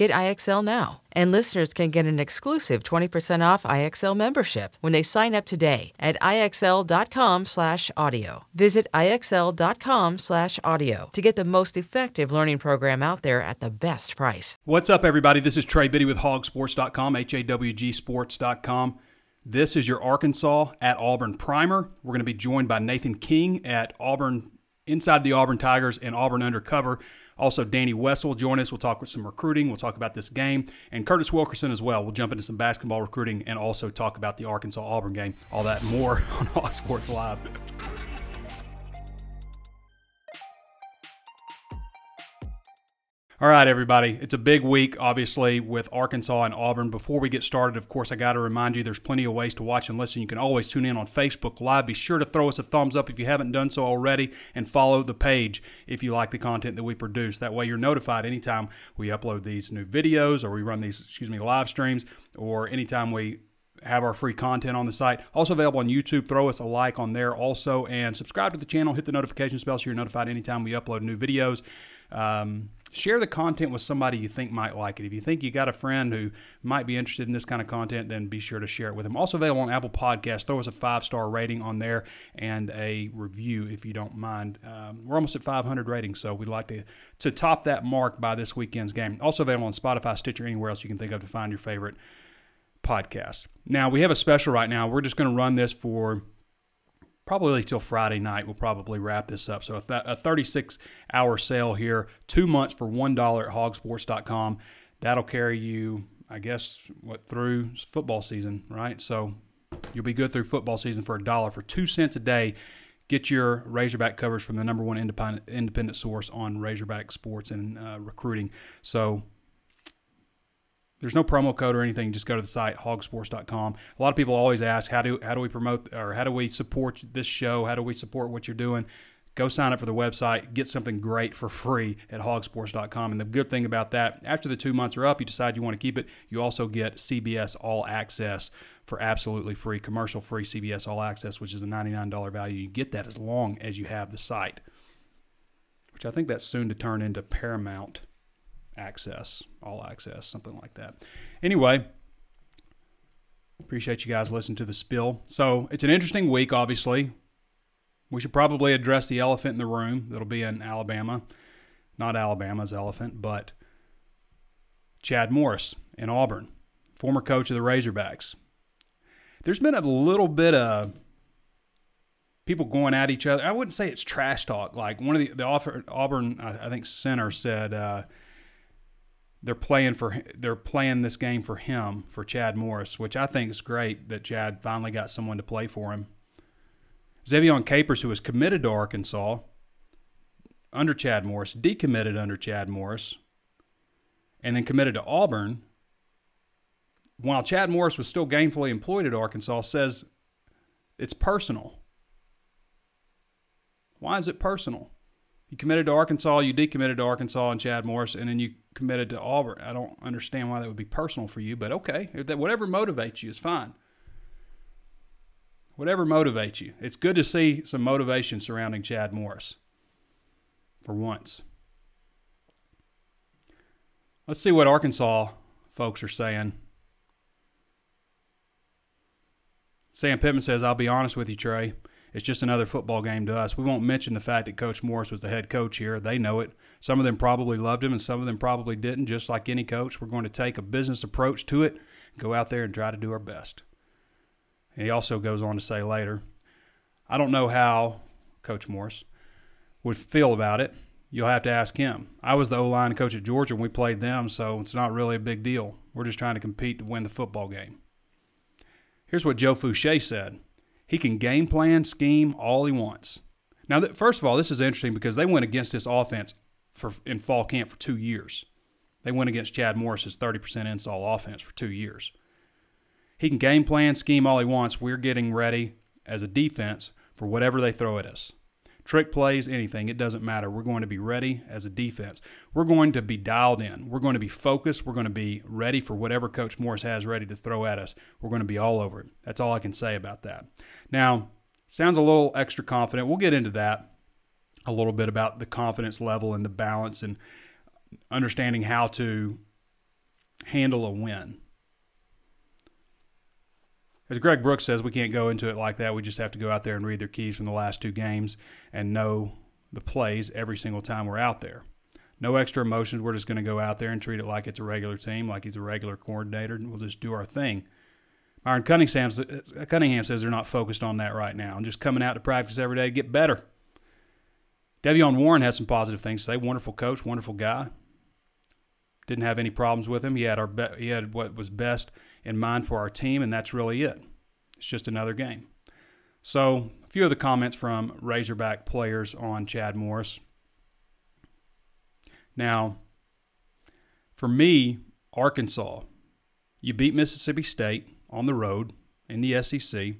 Get IXL now. And listeners can get an exclusive 20% off IXL membership when they sign up today at IXL.com/audio. Visit IXL.com/audio to get the most effective learning program out there at the best price. What's up, everybody? This is Trey Biddy with Hawgsports.com, H-A-W-G Sports.com. This is your Arkansas at Auburn primer. We're going to be joined by Nathan King at Auburn, inside the Auburn Tigers and Auburn Undercover. Also, Danny West will join us. We'll talk with some recruiting. We'll talk about this game. And Curtis Wilkerson as well. We'll jump into some basketball recruiting and also talk about the Arkansas Auburn game. All that more on Hog Sports Live. All right, everybody. It's a big week, obviously, with Arkansas and Auburn. Before we get started, of course, I got to remind you there's plenty of ways to watch and listen. You can always tune in on Facebook Live. Be sure to throw us a thumbs up if you haven't done so already, and follow the page if you like the content that we produce. That way, you're notified anytime we upload these new videos or we run these, excuse me, live streams, or anytime we have our free content on the site. Also available on YouTube. Throw us a like on there also, and subscribe to the channel. Hit the notification bell so you're notified anytime we upload new videos. Um, share the content with somebody you think might like it. If you think you got a friend who might be interested in this kind of content, then be sure to share it with them. Also available on Apple Podcasts. Throw us a five star rating on there and a review if you don't mind. Um, we're almost at 500 ratings, so we'd like to to top that mark by this weekend's game. Also available on Spotify, Stitcher, anywhere else you can think of to find your favorite podcast. Now we have a special right now. We're just going to run this for probably till Friday night. We'll probably wrap this up. So a 36 hour sale here, two months for one dollar at hawgsports.com. That'll carry you, I guess, what through football season, right? So you'll be good through football season for a dollar for two cents a day. Get your Razorback coverage from the number one independent independent source on Razorback sports and uh, recruiting. So there's no promo code or anything. Just go to the site hawgsports.com. A lot of people always ask how do how do we promote or how do we support this show? How do we support what you're doing? Go sign up for the website, get something great for free at hawgsports.com. And the good thing about that, after the two months are up, you decide you want to keep it, you also get CBS All Access for absolutely free, commercial free CBS All Access, which is a $99 value. You get that as long as you have the site, which I think that's soon to turn into Paramount access, all access, something like that. Anyway, appreciate you guys listening to the spill. So it's an interesting week, obviously. We should probably address the elephant in the room that'll be in Alabama. Not Alabama's elephant, but Chad Morris in Auburn, former coach of the Razorbacks. There's been a little bit of people going at each other. I wouldn't say it's trash talk. Like one of the, the Auburn, I think, center said, uh, they're playing for they're playing this game for him for Chad Morris, which I think is great that Chad finally got someone to play for him. Ze'Vian Capers, who was committed to Arkansas under Chad Morris, decommitted under Chad Morris, and then committed to Auburn. While Chad Morris was still gainfully employed at Arkansas, says it's personal. Why is it personal? You committed to Arkansas, you decommitted to Arkansas and Chad Morris, and then you committed to Auburn. I don't understand why that would be personal for you, but okay. That, whatever motivates you is fine. Whatever motivates you. It's good to see some motivation surrounding Chad Morris for once. Let's see what Arkansas folks are saying. Sam Pittman says, I'll be honest with you, Trey. It's just another football game to us. We won't mention the fact that Coach Morris was the head coach here. They know it. Some of them probably loved him and some of them probably didn't. Just like any coach, we're going to take a business approach to it, go out there and try to do our best. And he also goes on to say later, I don't know how Coach Morris would feel about it. You'll have to ask him. I was the O line coach at Georgia when we played them, so it's not really a big deal. We're just trying to compete to win the football game. Here's what Joe Foucha said He can game plan, scheme all he wants. Now, first of all, this is interesting because they went against this offense for in fall camp for two years. They went against Chad Morris's 30% install offense for two years. He can game plan, scheme all he wants. We're getting ready as a defense for whatever they throw at us trick plays, anything, it doesn't matter. We're going to be ready as a defense. We're going to be dialed in. We're going to be focused. We're going to be ready for whatever Coach Morris has ready to throw at us. We're going to be all over it. That's all I can say about that. Now, sounds a little extra confident. We'll get into that a little bit about the confidence level and the balance and understanding how to handle a win as Greg Brooks says, we can't go into it like that. We just have to go out there and read their keys from the last two games and know the plays every single time we're out there. No extra emotions. We're just going to go out there and treat it like it's a regular team, like he's a regular coordinator, and we'll just do our thing. Byron Cunningham, uh, Cunningham says they're not focused on that right now and just coming out to practice every day to get better. De'Vion Warren has some positive things to say. Wonderful coach, wonderful guy. Didn't have any problems with him. He had our be- he had what was best in mind for our team, and that's really it. It's just another game. So, a few of the comments from Razorback players on Chad Morris. Now, for me, Arkansas, you beat Mississippi State on the road in the SEC.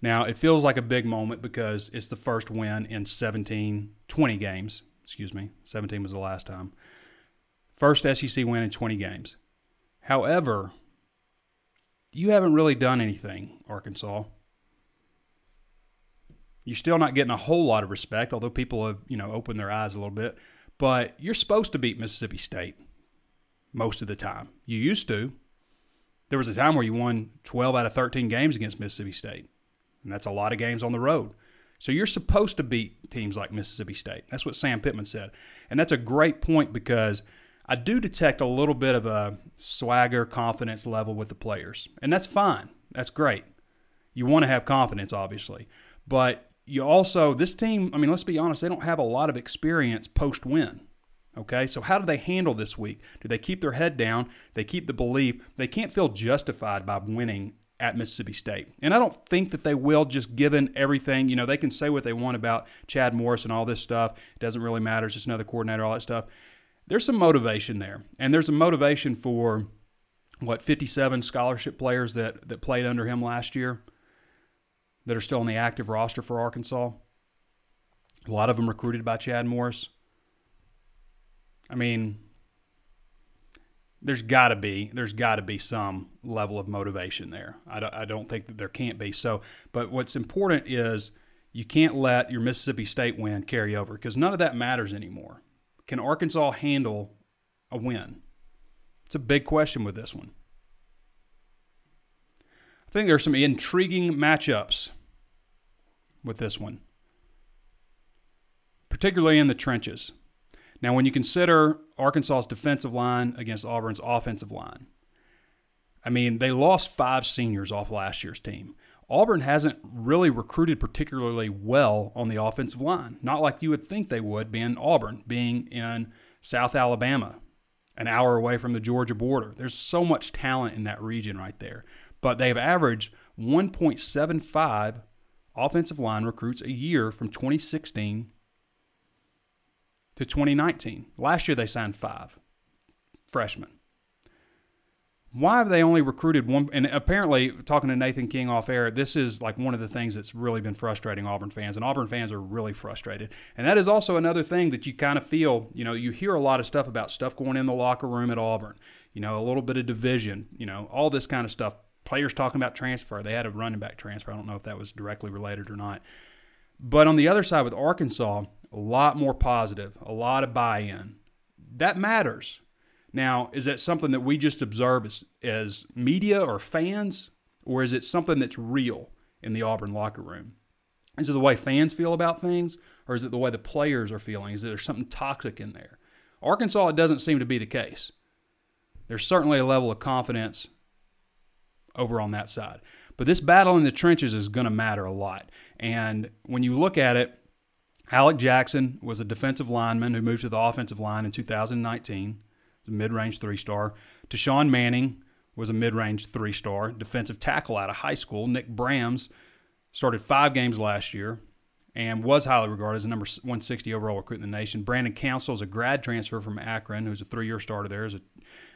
Now, it feels like a big moment because it's the first win in 17, 20 games. Excuse me, 17 was the last time. First SEC win in 20 games. However, you haven't really done anything, Arkansas. You're still not getting a whole lot of respect, although people have, you know, opened their eyes a little bit. But you're supposed to beat Mississippi State most of the time. You used to. There was a time where you won 12 out of 13 games against Mississippi State, and that's a lot of games on the road. So you're supposed to beat teams like Mississippi State. That's what Sam Pittman said. And that's a great point because – I do detect a little bit of a swagger confidence level with the players, and that's fine. That's great. You want to have confidence, obviously, but you also this team. I mean, let's be honest; they don't have a lot of experience post win. Okay, so how do they handle this week? Do they keep their head down? They keep the belief. They can't feel justified by winning at Mississippi State. And I don't think that they will, just given everything. You know, they can say what they want about Chad Morris and all this stuff. It doesn't really matter. It's just another coordinator, all that stuff there's some motivation there. And there's a motivation for what 57 scholarship players that that played under him last year that are still on the active roster for Arkansas. A lot of them recruited by Chad Morris. I mean, there's got to be there's got to be some level of motivation there. I don't, I don't think that there can't be. So, but what's important is you can't let your Mississippi State win carry over because none of that matters anymore. Can Arkansas handle a win? It's a big question with this one. I think there's some intriguing matchups with this one, particularly in the trenches. Now, when you consider Arkansas's defensive line against Auburn's offensive line, I mean, they lost five seniors off last year's team. Auburn hasn't really recruited particularly well on the offensive line. Not like you would think they would, being Auburn, being in South Alabama, an hour away from the Georgia border. There's so much talent in that region right there. But they've averaged 1.75 offensive line recruits a year from 2016 to 2019. Last year they signed five freshmen why have they only recruited one? And apparently, talking to Nathan King off air, this is like one of the things that's really been frustrating Auburn fans, and Auburn fans are really frustrated. And that is also another thing that you kind of feel. You know, you hear a lot of stuff about stuff going in the locker room at Auburn. You know, a little bit of division. You know, all this kind of stuff. Players talking about transfer. They had a running back transfer. I don't know if that was directly related or not. But on the other side with Arkansas, a lot more positive, a lot of buy-in. That matters now, is that something that we just observe as, as media or fans, or is it something that's real in the Auburn locker room? Is it the way fans feel about things, or is it the way the players are feeling? Is there something toxic in there? Arkansas, it doesn't seem to be the case. There's certainly a level of confidence over on that side. But this battle in the trenches is going to matter a lot. And when you look at it, Alec Jackson was a defensive lineman who moved to the offensive line in 2019, a mid range three star. Tashawn Manning was a mid range three star defensive tackle out of high school. Nick Brahms started five games last year and was highly regarded as a number 160 overall recruit in the nation. Brandon Council is a grad transfer from Akron, who's a three-year starter there, is a,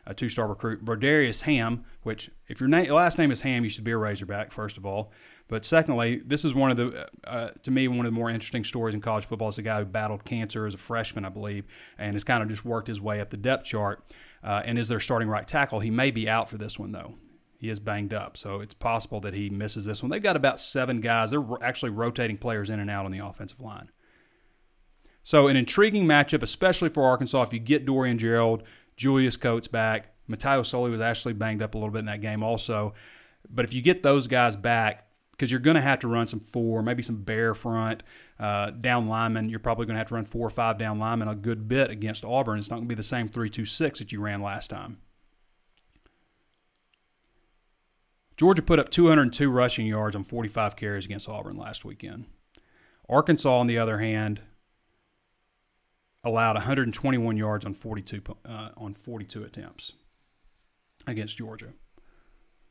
a two-star recruit. Brodarious Hamm, which if your na- last name is Ham, you should be a Razorback, first of all. But secondly, this is one of the, uh, to me, one of the more interesting stories in college football. Is a guy who battled cancer as a freshman, I believe, and has kind of just worked his way up the depth chart. Uh, and is their starting right tackle. He may be out for this one though he is banged up. So it's possible that he misses this one. They've got about seven guys. They're actually rotating players in and out on the offensive line. So an intriguing matchup, especially for Arkansas. If you get Dorian Gerald, Julius Coates back, Mataio Soli was actually banged up a little bit in that game also. But if you get those guys back, because you're going to have to run some four, maybe some bear front, uh, down linemen. You're probably going to have to run four or five down linemen a good bit against Auburn. It's not going to be the same three-two-six that you ran last time. Georgia put up 202 rushing yards on 45 carries against Auburn last weekend. Arkansas, on the other hand, allowed 121 yards on 42 uh, on 42 attempts against Georgia.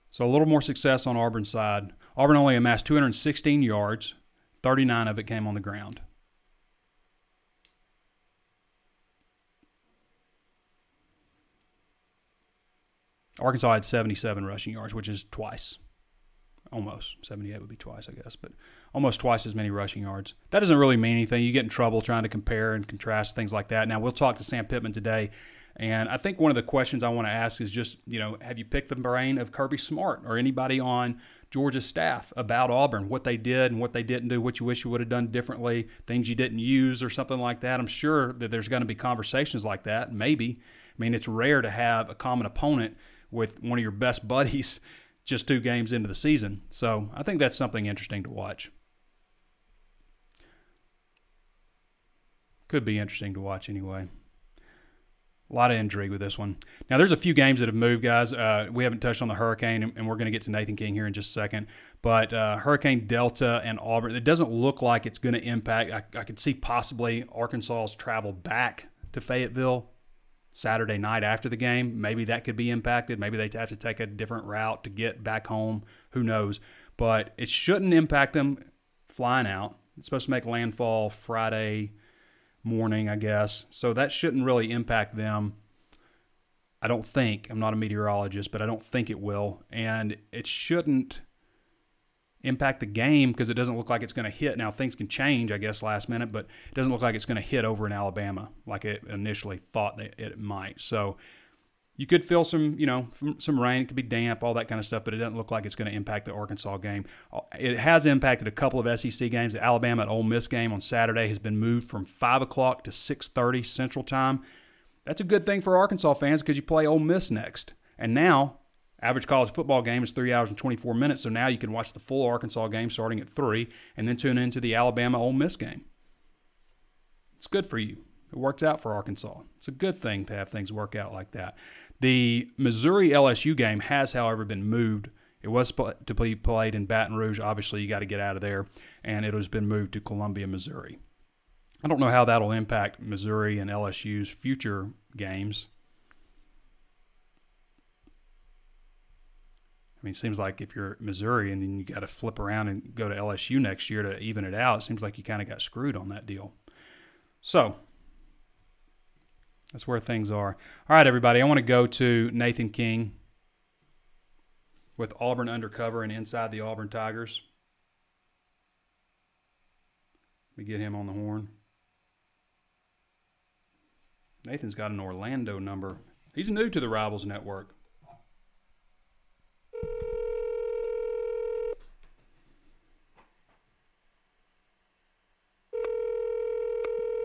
So a little more success on Auburn's side. Auburn only amassed 216 yards, 39 of it came on the ground. Arkansas had 77 rushing yards, which is twice. Almost. 78 would be twice, I guess, but almost twice as many rushing yards. That doesn't really mean anything. You get in trouble trying to compare and contrast things like that. Now, we'll talk to Sam Pittman today. And I think one of the questions I want to ask is just, you know, have you picked the brain of Kirby Smart or anybody on Georgia's staff about Auburn, what they did and what they didn't do, what you wish you would have done differently, things you didn't use or something like that? I'm sure that there's going to be conversations like that, maybe. I mean, it's rare to have a common opponent with one of your best buddies just two games into the season. So I think that's something interesting to watch. Could be interesting to watch anyway. A lot of intrigue with this one. Now, there's a few games that have moved, guys. Uh, we haven't touched on the Hurricane, and we're going to get to Nathan King here in just a second. But uh, Hurricane Delta and Auburn, it doesn't look like it's going to impact. I, I could see possibly Arkansas's travel back to Fayetteville Saturday night after the game. Maybe that could be impacted. Maybe they have to take a different route to get back home. Who knows? But it shouldn't impact them flying out. It's supposed to make landfall Friday morning, I guess. So that shouldn't really impact them. I don't think. I'm not a meteorologist, but I don't think it will. And it shouldn't impact the game because it doesn't look like it's going to hit. Now things can change, I guess, last minute, but it doesn't look like it's going to hit over in Alabama like it initially thought that it might. So you could feel some, you know, some rain. It could be damp, all that kind of stuff, but it doesn't look like it's going to impact the Arkansas game. Uh, it has impacted a couple of SEC games. The Alabama at Ole Miss game on Saturday has been moved from five o'clock to six thirty Central Time. That's a good thing for Arkansas fans because you play Ole Miss next, and now Average college football game is three hours and 24 minutes, so now you can watch the full Arkansas game starting at 3 and then tune into the Alabama Ole Miss game. It's good for you. It worked out for Arkansas. It's a good thing to have things work out like that. The Missouri LSU game has, however, been moved. It was to be played in Baton Rouge. Obviously, you got to get out of there, and it has been moved to Columbia, Missouri. I don't know how that'll impact Missouri and LSU's future games. I mean, it seems like if you're Missouri and then you got to flip around and go to LSU next year to even it out, it seems like you kind of got screwed on that deal. So that's where things are. All right, everybody, I want to go to Nathan King with Auburn Undercover and Inside the Auburn Tigers. Let me get him on the horn. Nathan's got an Orlando number. He's new to the Rivals Network.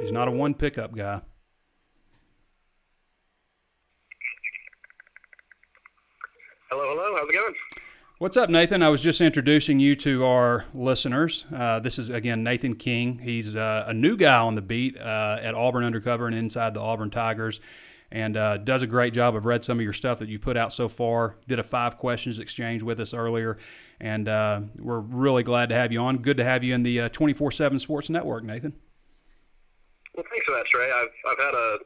He's not a one pickup guy. Hello, hello. How's it going? What's up, Nathan? I was just introducing you to our listeners. Uh, this is, again, Nathan King. He's uh, a new guy on the beat uh, at Auburn Undercover and inside the Auburn Tigers and uh, does a great job. I've read some of your stuff that you put out so far. Did a five questions exchange with us earlier, and uh, we're really glad to have you on. Good to have you in the uh, 24 7 Sports Network, Nathan. Well, thanks for that, Trey. I've I've had a,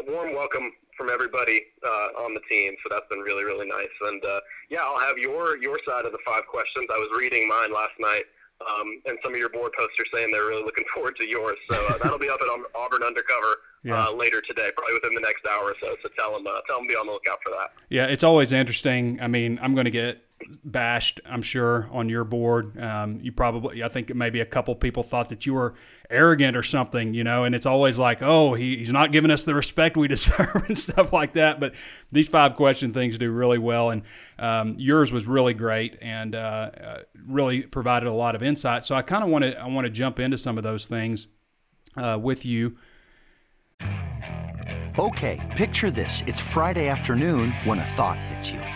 a warm welcome from everybody uh, on the team, so that's been really really nice. And uh, yeah, I'll have your your side of the five questions. I was reading mine last night, um, and some of your board posts are saying they're really looking forward to yours. So uh, that'll be up at Auburn Undercover yeah. uh, later today, probably within the next hour or so. So tell them, uh, tell them, be on the lookout for that. Yeah, it's always interesting. I mean, I'm going to get bashed, I'm sure, on your board. Um, you probably, I think maybe a couple people thought that you were arrogant or something, you know, and it's always like, oh, he, he's not giving us the respect we deserve and stuff like that. But these five question things do really well, and um, yours was really great and uh, uh, really provided a lot of insight. So I kind of want to, I want to jump into some of those things uh, with you. Okay, picture this. It's Friday afternoon when a thought hits you.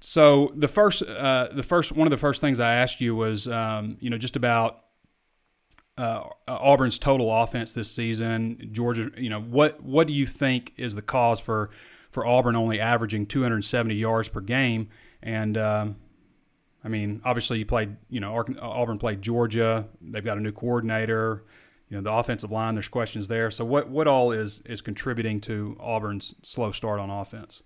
So the first, uh, the first one of the first things I asked you was, um, you know, just about uh, Auburn's total offense this season. Georgia, you know, what what do you think is the cause for for Auburn only averaging 270 yards per game? And um, I mean, obviously you played, you know, Auburn played Georgia. They've got a new coordinator you know the offensive line. There's questions there. So what what all is is contributing to Auburn's slow start on offense?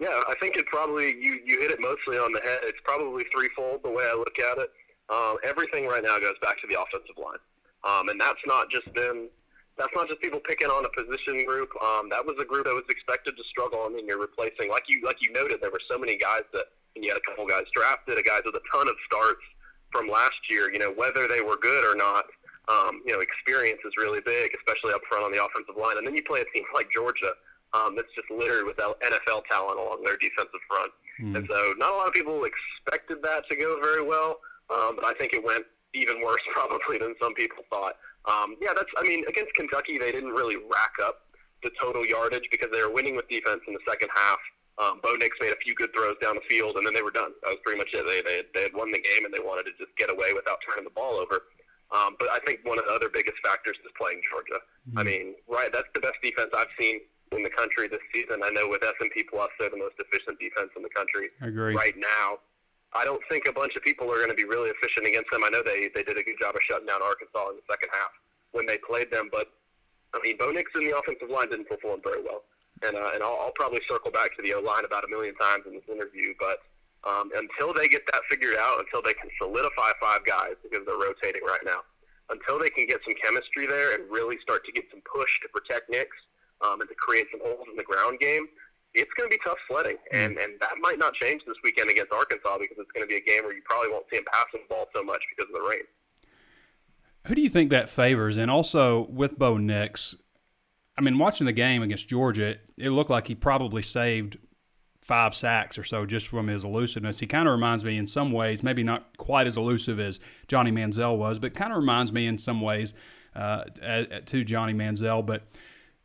Yeah, I think it probably you you hit it mostly on the head. It's probably threefold the way I look at it. Um, everything right now goes back to the offensive line, um, and that's not just been that's not just people picking on a position group. Um, that was a group that was expected to struggle. I mean, you're replacing like you like you noted there were so many guys that and you had a couple guys drafted, a guys with a ton of starts from last year. You know whether they were good or not um, you know, experience is really big, especially up front on the offensive line. And then you play a team like Georgia um, that's just littered with NFL talent along their defensive front. Mm. And so not a lot of people expected that to go very well, um, but I think it went even worse probably than some people thought. Um, yeah, that's, I mean, against Kentucky, they didn't really rack up the total yardage because they were winning with defense in the second half. Um, Bo Nix made a few good throws down the field, and then they were done. That was pretty much it. They, they, they had won the game, and they wanted to just get away without turning the ball over. Um, but I think one of the other biggest factors is playing Georgia. Mm-hmm. I mean, right, that's the best defense I've seen in the country this season. I know with S&P Plus, they're the most efficient defense in the country I agree. right now. I don't think a bunch of people are going to be really efficient against them. I know they, they did a good job of shutting down Arkansas in the second half when they played them, but I mean, Bo Nix in the offensive line didn't perform very well. And, uh, and I'll, I'll probably circle back to the O line about a million times in this interview, but um, until they get that figured out, until they can solidify five guys because they're rotating right now, until they can get some chemistry there and really start to get some push to protect Nix um, and to create some holes in the ground game, it's going to be tough sledding. Mm. And, and that might not change this weekend against Arkansas because it's going to be a game where you probably won't see him passing the ball so much because of the rain. Who do you think that favors? And also with Bo Nix, I mean, watching the game against Georgia, it looked like he probably saved five sacks or so just from his elusiveness. He kind of reminds me in some ways, maybe not quite as elusive as Johnny Manziel was, but kind of reminds me in some ways uh, to Johnny Manziel. But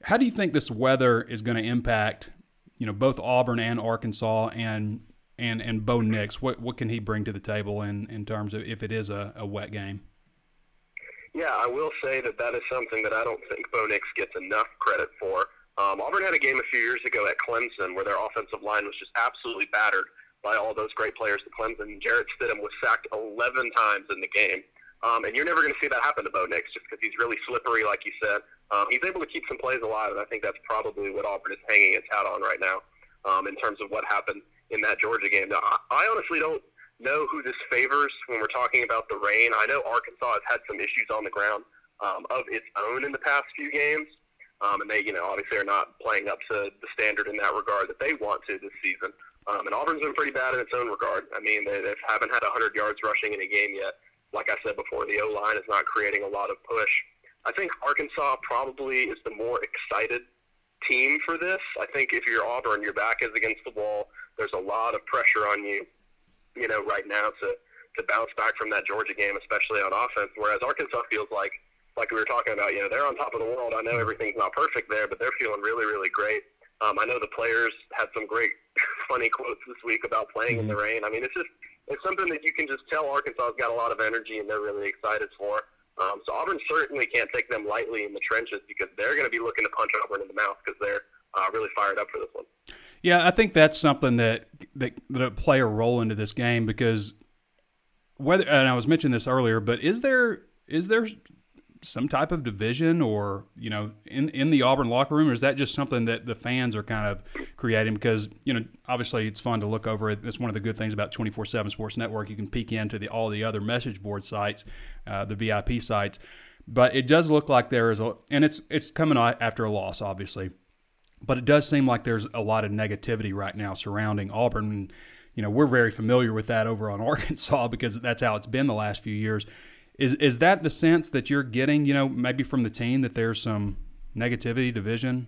how do you think this weather is going to impact, you know, both Auburn and Arkansas and and and Bo Nix? What what can he bring to the table in in terms of if it is a, a wet game? Yeah, I will say that that is something that I don't think Bo Nix gets enough credit for. Um, Auburn had a game a few years ago at Clemson where their offensive line was just absolutely battered by all those great players at Clemson. Jarrett Stidham was sacked 11 times in the game. Um, and you're never going to see that happen to Bo Nix just because he's really slippery, like you said. Um, he's able to keep some plays alive, and I think that's probably what Auburn is hanging its hat on right now um, in terms of what happened in that Georgia game. Now, I honestly don't know who this favors when we're talking about the rain. I know Arkansas has had some issues on the ground um, of its own in the past few games. Um, and they, you know, obviously are not playing up to the standard in that regard that they want to this season. Um, and Auburn's been pretty bad in its own regard. I mean, they, they haven't had 100 yards rushing in a game yet. Like I said before, the O line is not creating a lot of push. I think Arkansas probably is the more excited team for this. I think if you're Auburn, your back is against the wall. There's a lot of pressure on you, you know, right now to to bounce back from that Georgia game, especially on offense. Whereas Arkansas feels like, like we were talking about, you know, they're on top of the world. I know everything's not perfect there, but they're feeling really, really great. Um, I know the players had some great, funny quotes this week about playing in the mm-hmm. rain. I mean, it's just it's something that you can just tell Arkansas's got a lot of energy and they're really excited for. Um, so Auburn certainly can't take them lightly in the trenches because they're going to be looking to punch Auburn in the mouth because they're uh, really fired up for this one. Yeah, I think that's something that that that play a role into this game because whether and I was mentioning this earlier, but is there is there some type of division or you know in in the Auburn locker room, or is that just something that the fans are kind of creating? Because you know obviously it's fun to look over it. It's one of the good things about twenty four seven Sports Network. You can peek into the all the other message board sites, uh, the VIP sites, but it does look like there is a and it's it's coming after a loss, obviously, but it does seem like there's a lot of negativity right now surrounding Auburn. You know we're very familiar with that over on Arkansas because that's how it's been the last few years is is that the sense that you're getting? You know, maybe from the team that there's some negativity, division.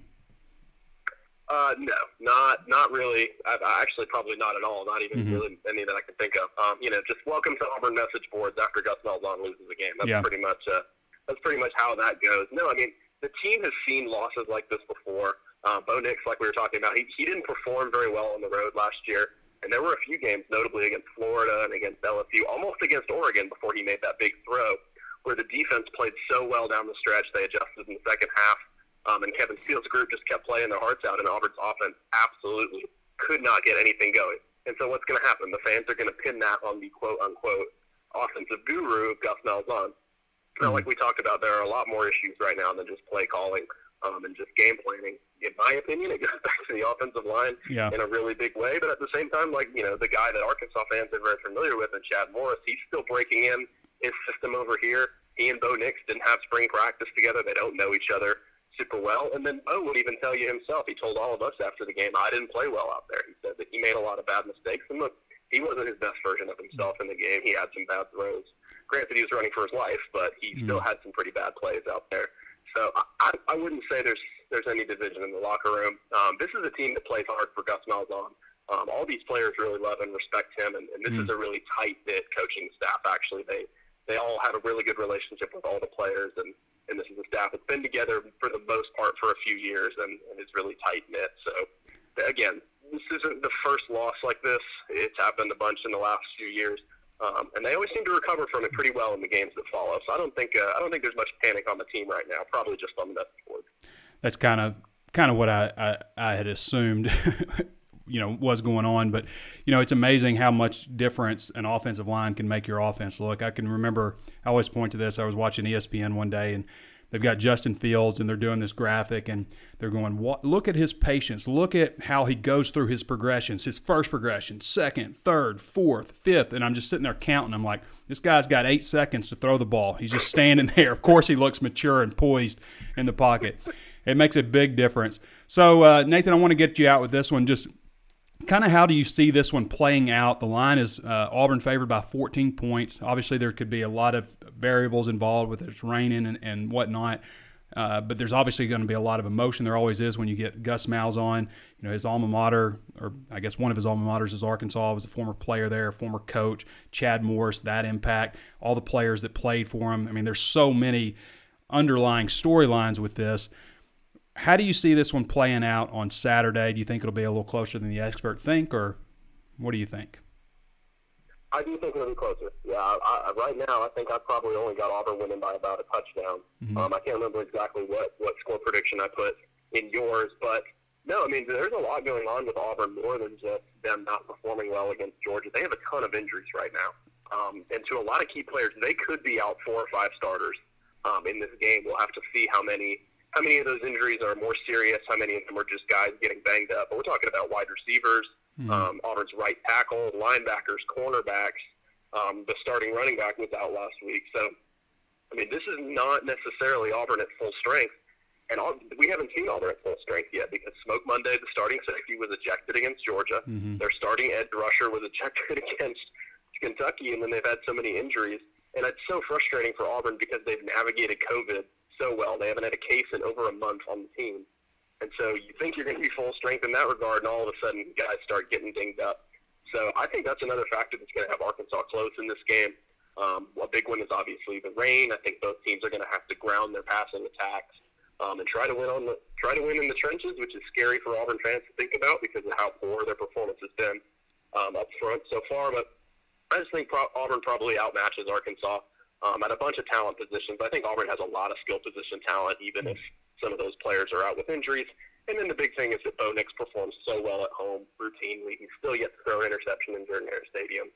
Uh, no, not not really. I, I actually, probably not at all. Not even mm-hmm. really any that I can think of. Um, you know, just welcome to Auburn message boards after Gus Malzahn loses a game. That's yeah. pretty much uh, that's pretty much how that goes. No, I mean the team has seen losses like this before. Uh, Bo Nix, like we were talking about, he, he didn't perform very well on the road last year. And there were a few games, notably against Florida and against LSU, almost against Oregon before he made that big throw, where the defense played so well down the stretch they adjusted in the second half. Um, and Kevin Steele's group just kept playing their hearts out, and Auburn's offense absolutely could not get anything going. And so what's going to happen? The fans are going to pin that on the quote unquote offensive guru of Gus Malzahn. Now, like we talked about, there are a lot more issues right now than just play calling um, and just game planning. In my opinion, it goes back to the offensive line yeah. in a really big way. But at the same time, like you know, the guy that Arkansas fans are very familiar with, and Chad Morris, he's still breaking in his system over here. He and Bo Nix didn't have spring practice together. They don't know each other super well. And then Bo would even tell you himself. He told all of us after the game, I didn't play well out there. He said that he made a lot of bad mistakes. And look, he wasn't his best version of himself in the game. He had some bad throws. Granted, he was running for his life, but he mm-hmm. still had some pretty bad plays out there. So I, I wouldn't say there's there's any division in the locker room. Um, this is a team that plays hard for Gus Malzahn. Um, all these players really love and respect him, and, and this mm. is a really tight knit coaching staff. Actually, they they all have a really good relationship with all the players, and and this is a staff that's been together for the most part for a few years and, and is really tight knit. So again, this isn't the first loss like this. It's happened a bunch in the last few years. Um, and they always seem to recover from it pretty well in the games that follow. So I don't think uh, I don't think there's much panic on the team right now. Probably just on the message board. That's kind of kind of what I, I, I had assumed. you know was going on but you know it's amazing how much difference an offensive line can make your offense look i can remember i always point to this i was watching espn one day and They've got Justin Fields and they're doing this graphic and they're going, look at his patience. Look at how he goes through his progressions his first progression, second, third, fourth, fifth. And I'm just sitting there counting. I'm like, this guy's got eight seconds to throw the ball. He's just standing there. Of course, he looks mature and poised in the pocket. It makes a big difference. So, uh, Nathan, I want to get you out with this one. Just kind of how do you see this one playing out? The line is uh, Auburn favored by 14 points. Obviously, there could be a lot of variables involved with it's raining and, and whatnot. Uh, but there's obviously going to be a lot of emotion. There always is when you get Gus Malzahn. You know, his alma mater, or I guess one of his alma maters is Arkansas. Was a former player there, former coach. Chad Morris, that impact. All the players that played for him. I mean, there's so many underlying storylines with this. How do you see this one playing out on Saturday? Do you think it'll be a little closer than the expert think, or what do you think? I do think it'll be closer. Yeah, I, I, right now I think I probably only got Auburn winning by about a touchdown. Mm-hmm. Um, I can't remember exactly what what score prediction I put in yours, but no, I mean there's a lot going on with Auburn more than just them not performing well against Georgia. They have a ton of injuries right now, um, and to a lot of key players, they could be out four or five starters um, in this game. We'll have to see how many how many of those injuries are more serious, how many of them are just guys getting banged up. But we're talking about wide receivers, mm-hmm. um, Auburn's right tackle, linebackers, cornerbacks. Um, the starting running back was out last week. So, I mean, this is not necessarily Auburn at full strength. And all, we haven't seen Auburn at full strength yet because Smoke Monday, the starting safety, was ejected against Georgia. Mm-hmm. Their starting edge rusher was ejected against Kentucky, and then they've had so many injuries. And it's so frustrating for Auburn because they've navigated COVID so well. They haven't had a case in over a month on the team. And so you think you're going to be full strength in that regard, and all of a sudden guys start getting dinged up. So I think that's another factor that's going to have Arkansas close in this game. Um, a big one is obviously the rain. I think both teams are going to have to ground their passing attacks um, and try to win on the try to win in the trenches, which is scary for Auburn fans to think about because of how poor their performance has been um, up front so far. But I just think pro- Auburn probably outmatches Arkansas um, at a bunch of talent positions. I think Auburn has a lot of skill position talent, even if some of those players are out with injuries. And then the big thing is that Bo Nix performs so well at home routinely. He's still yet to throw an interception in Jordan Hare Stadium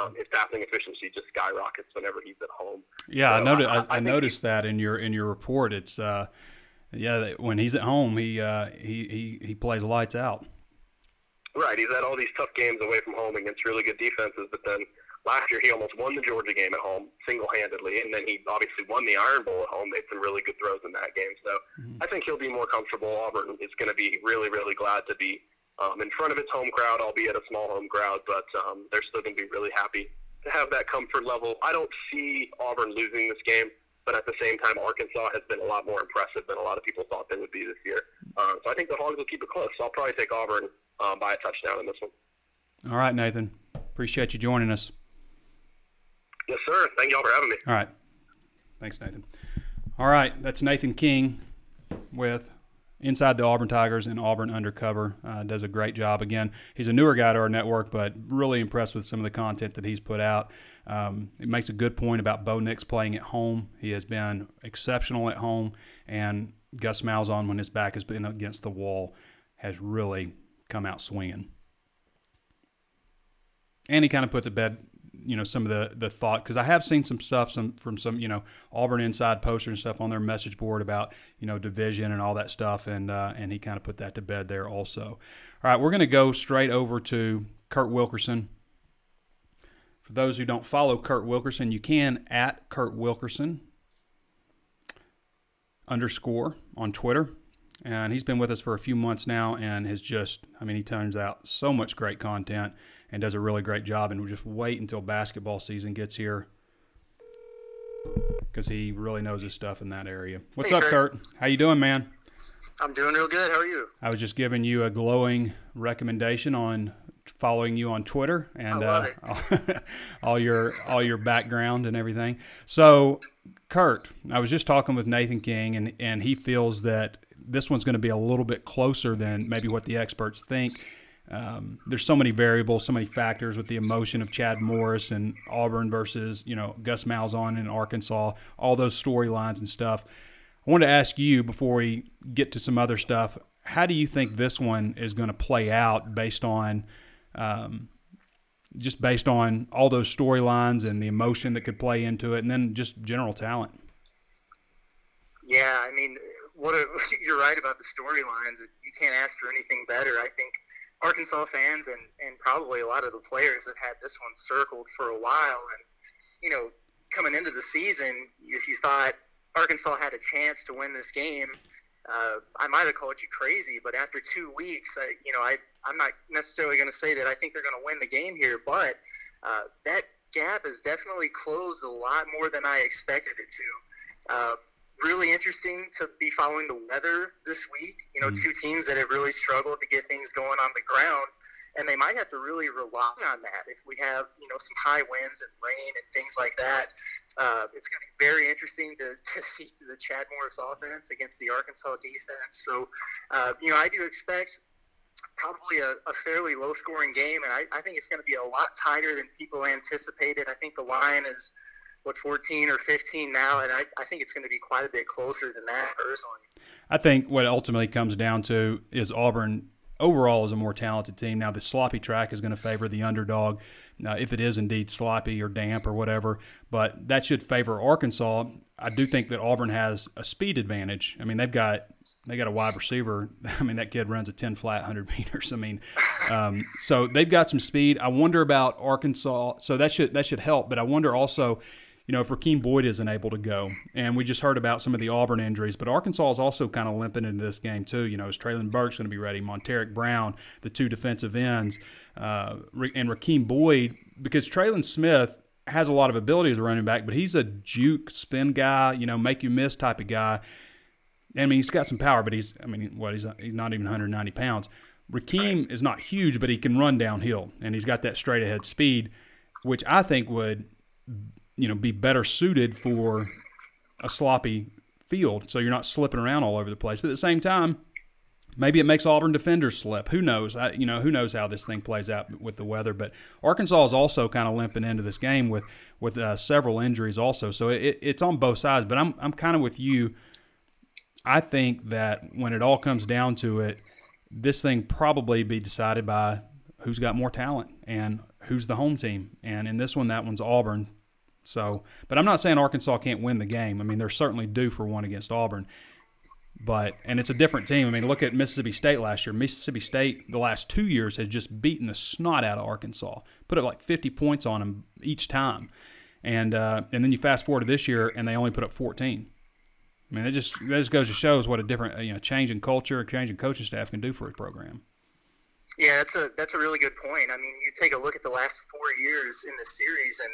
um, his passing efficiency just skyrockets whenever he's at home. Yeah, so I, noticed. I, I, I noticed that in your in your report. It's uh, yeah, when he's at home, he uh, he he he plays lights out. Right, he's had all these tough games away from home against really good defenses, but then last year he almost won the Georgia game at home single-handedly, and then he obviously won the Iron Bowl at home. Made some really good throws in that game, so mm-hmm. I think he'll be more comfortable. Auburn is going to be really, really glad to be um, in front of its home crowd, albeit a small home crowd, but um, they're still going to be really happy to have that comfort level. I don't see Auburn losing this game, but at the same time, Arkansas has been a lot more impressive than a lot of people thought they would be this year. Uh, so I think the Hogs will keep it close. So I'll probably take Auburn um, by a touchdown in this one. All right, Nathan. Appreciate you joining us. Yes, sir. Thank y'all for having me. All right. Thanks, Nathan. All right, that's Nathan King with inside the Auburn Tigers and Auburn Undercover. Uh, does a great job. Again, he's a newer guy to our network, but really impressed with some of the content that he's put out. Um, it makes a good point about Bo Nix playing at home. He has been exceptional at home, and Gus Malzahn, when his back has been against the wall, has really come out swinging. And he kind of put to bed you know some of the the thought because I have seen some stuff some from some you know Auburn inside poster and stuff on their message board about you know division and all that stuff and uh, and he kind of put that to bed there also. All right, we're going to go straight over to Kurt Wilkerson. For those who don't follow Kurt Wilkerson, you can at Kurt Wilkerson underscore on Twitter. And he's been with us for a few months now and has just, I mean, he turns out so much great content and does a really great job. And we just wait until basketball season gets here because he really knows his stuff in that area. What's hey, up, Kurt? How you doing, man? I'm doing real good. How are you? I was just giving you a glowing recommendation on following you on Twitter and uh, all your all your background and everything. So, Kurt, I was just talking with Nathan King, and and he feels that this one's going to be a little bit closer than maybe what the experts think um, there's so many variables, so many factors with the emotion of Chad Morris and Auburn versus you know Gus Malzahn in Arkansas, all those storylines and stuff. I want to ask you before we get to some other stuff. How do you think this one is going to play out based on, um, just based on all those storylines and the emotion that could play into it, and then just general talent? Yeah, I mean, what a, you're right about the storylines. You can't ask for anything better. I think Arkansas fans and, and probably a lot of the players have had this one circled for a while. And, you know, coming into the season, if you thought Arkansas had a chance to win this game, uh, I might have called you crazy. But after two weeks, I, you know, I, I'm not necessarily going to say that I think they're going to win the game here, but uh, that gap has definitely closed a lot more than I expected it to. Uh, really interesting to be following the weather this week. You know, mm-hmm. two teams that have really struggled to get things going on the ground, and they might have to really rely on that if we have you know some high winds and rain and things like that. Uh, it's going to be very interesting to, to see the Chad Morris offense against the Arkansas defense. So, uh, you know, I do expect probably a, a fairly low scoring game, and I, I think it's going to be a lot tighter than people anticipated. I think the line is what 14 or 15 now, and I, I think it's going to be quite a bit closer than that personally. I think what ultimately comes down to is Auburn overall is a more talented team. Now the sloppy track is going to favor the underdog, uh, if it is indeed sloppy or damp or whatever. But that should favor Arkansas. I do think that Auburn has a speed advantage. I mean, they've got they got a wide receiver. I mean, that kid runs a ten flat hundred meters. I mean, um, so they've got some speed. I wonder about Arkansas. So that should that should help. But I wonder also you know, if Rakeem Boyd isn't able to go, and we just heard about some of the Auburn injuries, but Arkansas is also kind of limping into this game too. You know, is Treylon Burks going to be ready? Montaric Brown, the two defensive ends, uh, and Rakeem Boyd, because Trelon Smith has a lot of ability as a running back, but he's a juke spin guy, you know, make you miss type of guy. I mean, he's got some power, but he's, I mean, what, he's, he's not even 190 pounds. Rakeem is not huge, but he can run downhill, and he's got that straight ahead speed, which I think would you know, be better suited for a sloppy field. So you're not slipping around all over the place. But at the same time, maybe it makes Auburn defenders slip. Who knows? I, you know, who knows how this thing plays out with the weather. But Arkansas is also kind of limping into this game with with uh, several injuries also. So it, it's on both sides. But I'm I'm kind of with you. I think that when it all comes down to it, this thing probably be decided by who's got more talent and who's the home team. And in this one, that one's Auburn so, but I'm not saying Arkansas can't win the game. I mean, they're certainly due for one against Auburn. But and it's a different team. I mean, look at Mississippi State last year. Mississippi State the last two years has just beaten the snot out of Arkansas, put up like 50 points on them each time, and uh, and then you fast forward to this year and they only put up 14. I mean, it just that just goes to shows what a different you know change in culture, a change in coaching staff can do for a program. Yeah, that's a that's a really good point. I mean, you take a look at the last four years in the series, and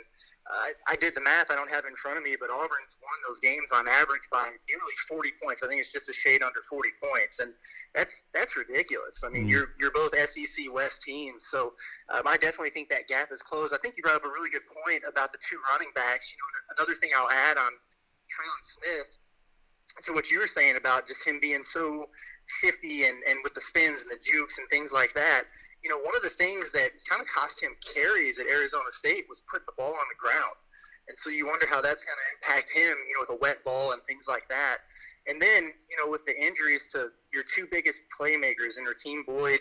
I, I did the math. I don't have it in front of me, but Auburn's won those games on average by nearly 40 points. I think it's just a shade under 40 points, and that's that's ridiculous. I mean, mm. you're you're both SEC West teams, so um, I definitely think that gap is closed. I think you brought up a really good point about the two running backs. You know, another thing I'll add on Trelon Smith to what you were saying about just him being so shifty and, and with the spins and the jukes and things like that you know, one of the things that kind of cost him carries at Arizona State was put the ball on the ground. And so you wonder how that's going to impact him, you know, with a wet ball and things like that. And then, you know, with the injuries to your two biggest playmakers in Rakeem Boyd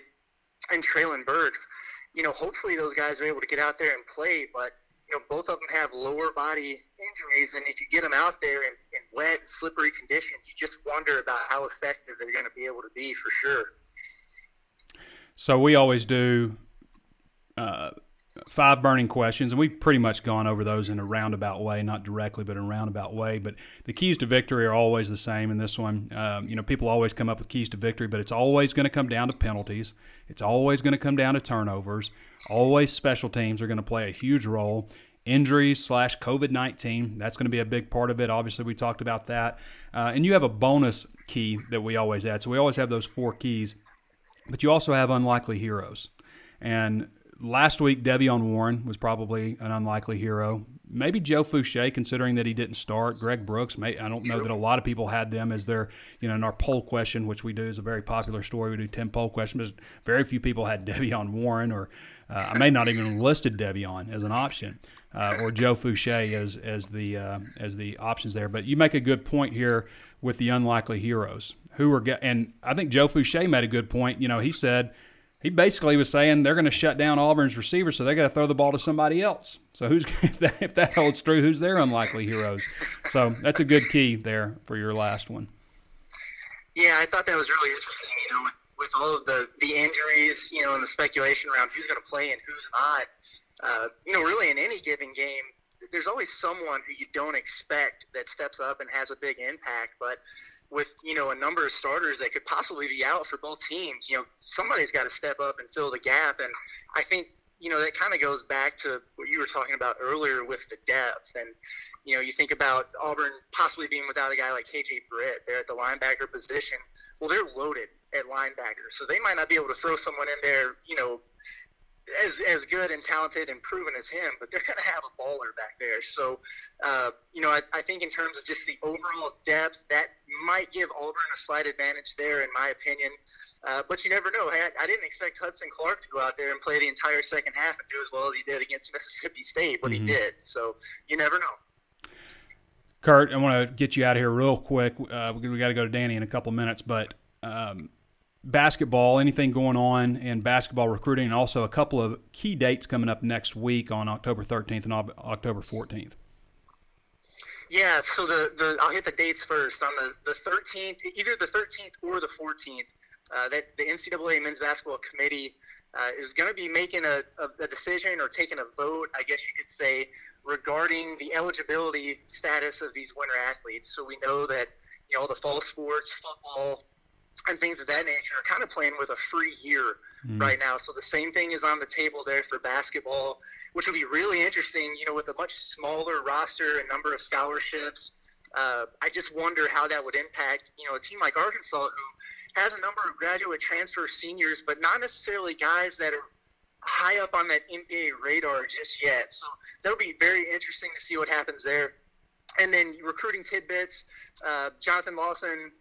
and Treylon Burks, you know, hopefully those guys are able to get out there and play. But, you know, both of them have lower body injuries. And if you get them out there in, in wet slippery conditions, you just wonder about how effective they're going to be able to be for sure. So we always do uh, five burning questions, and we've pretty much gone over those in a roundabout way, not directly, but in a roundabout way. But the keys to victory are always the same in this one. Um, you know, people always come up with keys to victory, but it's always going to come down to penalties. It's always going to come down to turnovers. Always special teams are going to play a huge role. Injuries slash COVID 19, that's going to be a big part of it. Obviously, we talked about that. Uh, and you have a bonus key that we always add. So we always have those four keys but you also have unlikely heroes. And last week, De'Vion Warren was probably an unlikely hero. Maybe Joe Foucha, considering that he didn't start. Greg Brooks, may, I don't know that a lot of people had them as their, you know, in our poll question, which we do is a very popular story. We do 10 poll questions, but very few people had De'Vion Warren, or uh, I may not even listed De'Vion as an option, uh, or Joe Foucha as, as, the, uh, as the options there. But you make a good point here with the unlikely heroes who are and I think Joe Foucha made a good point. You know, he said he basically was saying they're going to shut down Auburn's receivers, so they got to throw the ball to somebody else. So who's if that, if that holds true, who's their unlikely heroes? So that's a good key there for your last one. Yeah, I thought that was really interesting. You know, with all of the the injuries, you know, and the speculation around who's going to play and who's not. Uh, you know, really in any given game, there's always someone who you don't expect that steps up and has a big impact. But with you know a number of starters that could possibly be out for both teams, you know somebody's got to step up and fill the gap. And I think you know that kind of goes back to what you were talking about earlier with the depth. And you know you think about Auburn possibly being without a guy like KJ Britt there at the linebacker position. Well, they're loaded at linebacker, so they might not be able to throw someone in there, you know, as as good and talented and proven as him, but they're going to have a baller back there. So, uh, you know, I, I think in terms of just the overall depth, that might give Auburn a slight advantage there, in my opinion. Uh, but you never know. I, I, didn't expect Hudson Clark to go out there and play the entire second half and do as well as he did against Mississippi State, but mm-hmm. he did. So you never know. Kurt, I want to get you out of here real quick. Uh, we, we got to go to Danny in a couple minutes, but um, basketball, anything going on in basketball recruiting, and also a couple of key dates coming up next week on October 13th and October 14th. Yeah, so the, the I'll hit the dates first. On the, the 13th, either the 13th or the 14th, uh, that the NCAA Men's Basketball Committee uh, is going to be making a, a, a decision or taking a vote, I guess you could say, regarding the eligibility status of these winter athletes. So we know that you know the fall sports, football, and things of that nature are kind of playing with a free year mm. right now. So the same thing is on the table there for basketball, which will be really interesting. You know, with a much smaller roster and number of scholarships. Uh, I just wonder how that would impact, you know, a team like Arkansas who has a number of graduate transfer seniors, but not necessarily guys that are high up on that NBA radar just yet. So that'll be very interesting to see what happens there. And then recruiting tidbits. Uh, Jonathan Lawson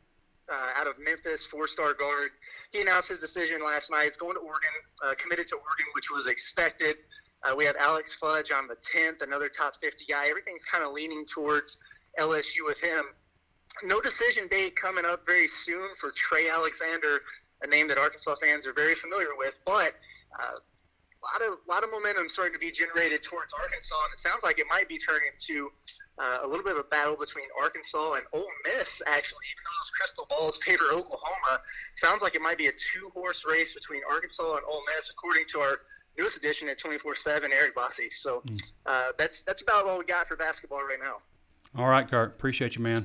uh, out of Memphis, four-star guard. He announced his decision last night. He's going to Oregon, uh, committed to Oregon, which was expected. Uh, we have Alex Fudge on the 10th, another top 50 guy. Everything's kind of leaning towards LSU with him. No decision date coming up very soon for Trey Alexander, a name that Arkansas fans are very familiar with. But uh, lot of lot of momentum starting to be generated towards Arkansas, and it sounds like it might be turning into uh, a little bit of a battle between Arkansas and Ole Miss. Actually, even though those crystal balls favor Oklahoma, sounds like it might be a two-horse race between Arkansas and Ole Miss, according to our newest edition at 24/7, Eric Bossi. So hmm. uh, that's that's about all we got for basketball right now. All right, Kurt. Appreciate you, man.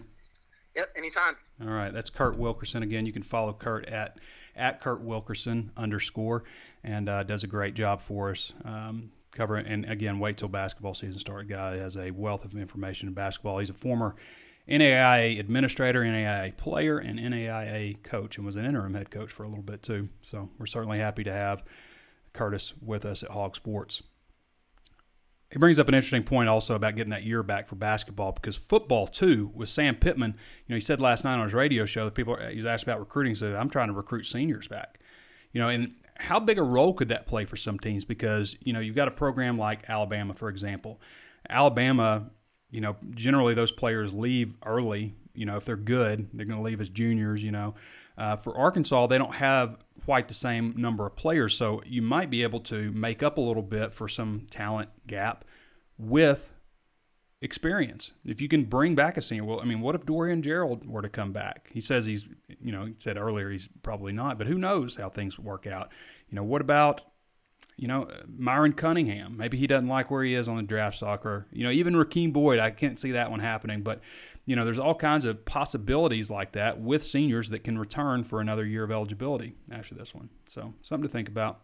Yep, anytime. All right, that's Kurt Wilkerson again. You can follow Kurt at at Kurt Wilkerson underscore and uh, does a great job for us. Um, covering and again, wait till basketball season starts. Guy has a wealth of information in basketball. He's a former NAIA administrator, NAIA player, and NAIA coach, and was an interim head coach for a little bit too. So we're certainly happy to have Curtis with us at HawgSports. He brings up an interesting point also about getting that year back for basketball because football too with Sam Pittman. You know, he said last night on his radio show that people he was asked about recruiting. Said I'm trying to recruit seniors back. You know, and how big a role could that play for some teams? Because you know you've got a program like Alabama, for example. Alabama, you know, generally those players leave early. You know, if they're good, they're going to leave as juniors. You know, uh, for Arkansas, they don't have quite the same number of players, so you might be able to make up a little bit for some talent gap with experience. If you can bring back a senior, well, I mean, what if Dorian Gerald were to come back? He says he's, you know, he said earlier he's probably not, but who knows how things work out? You know, what about, you know, Myron Cunningham? Maybe he doesn't like where he is on the draft stock, or you know, even Rakeem Boyd. I can't see that one happening, but you know, there's all kinds of possibilities like that with seniors that can return for another year of eligibility after this one. So something to think about.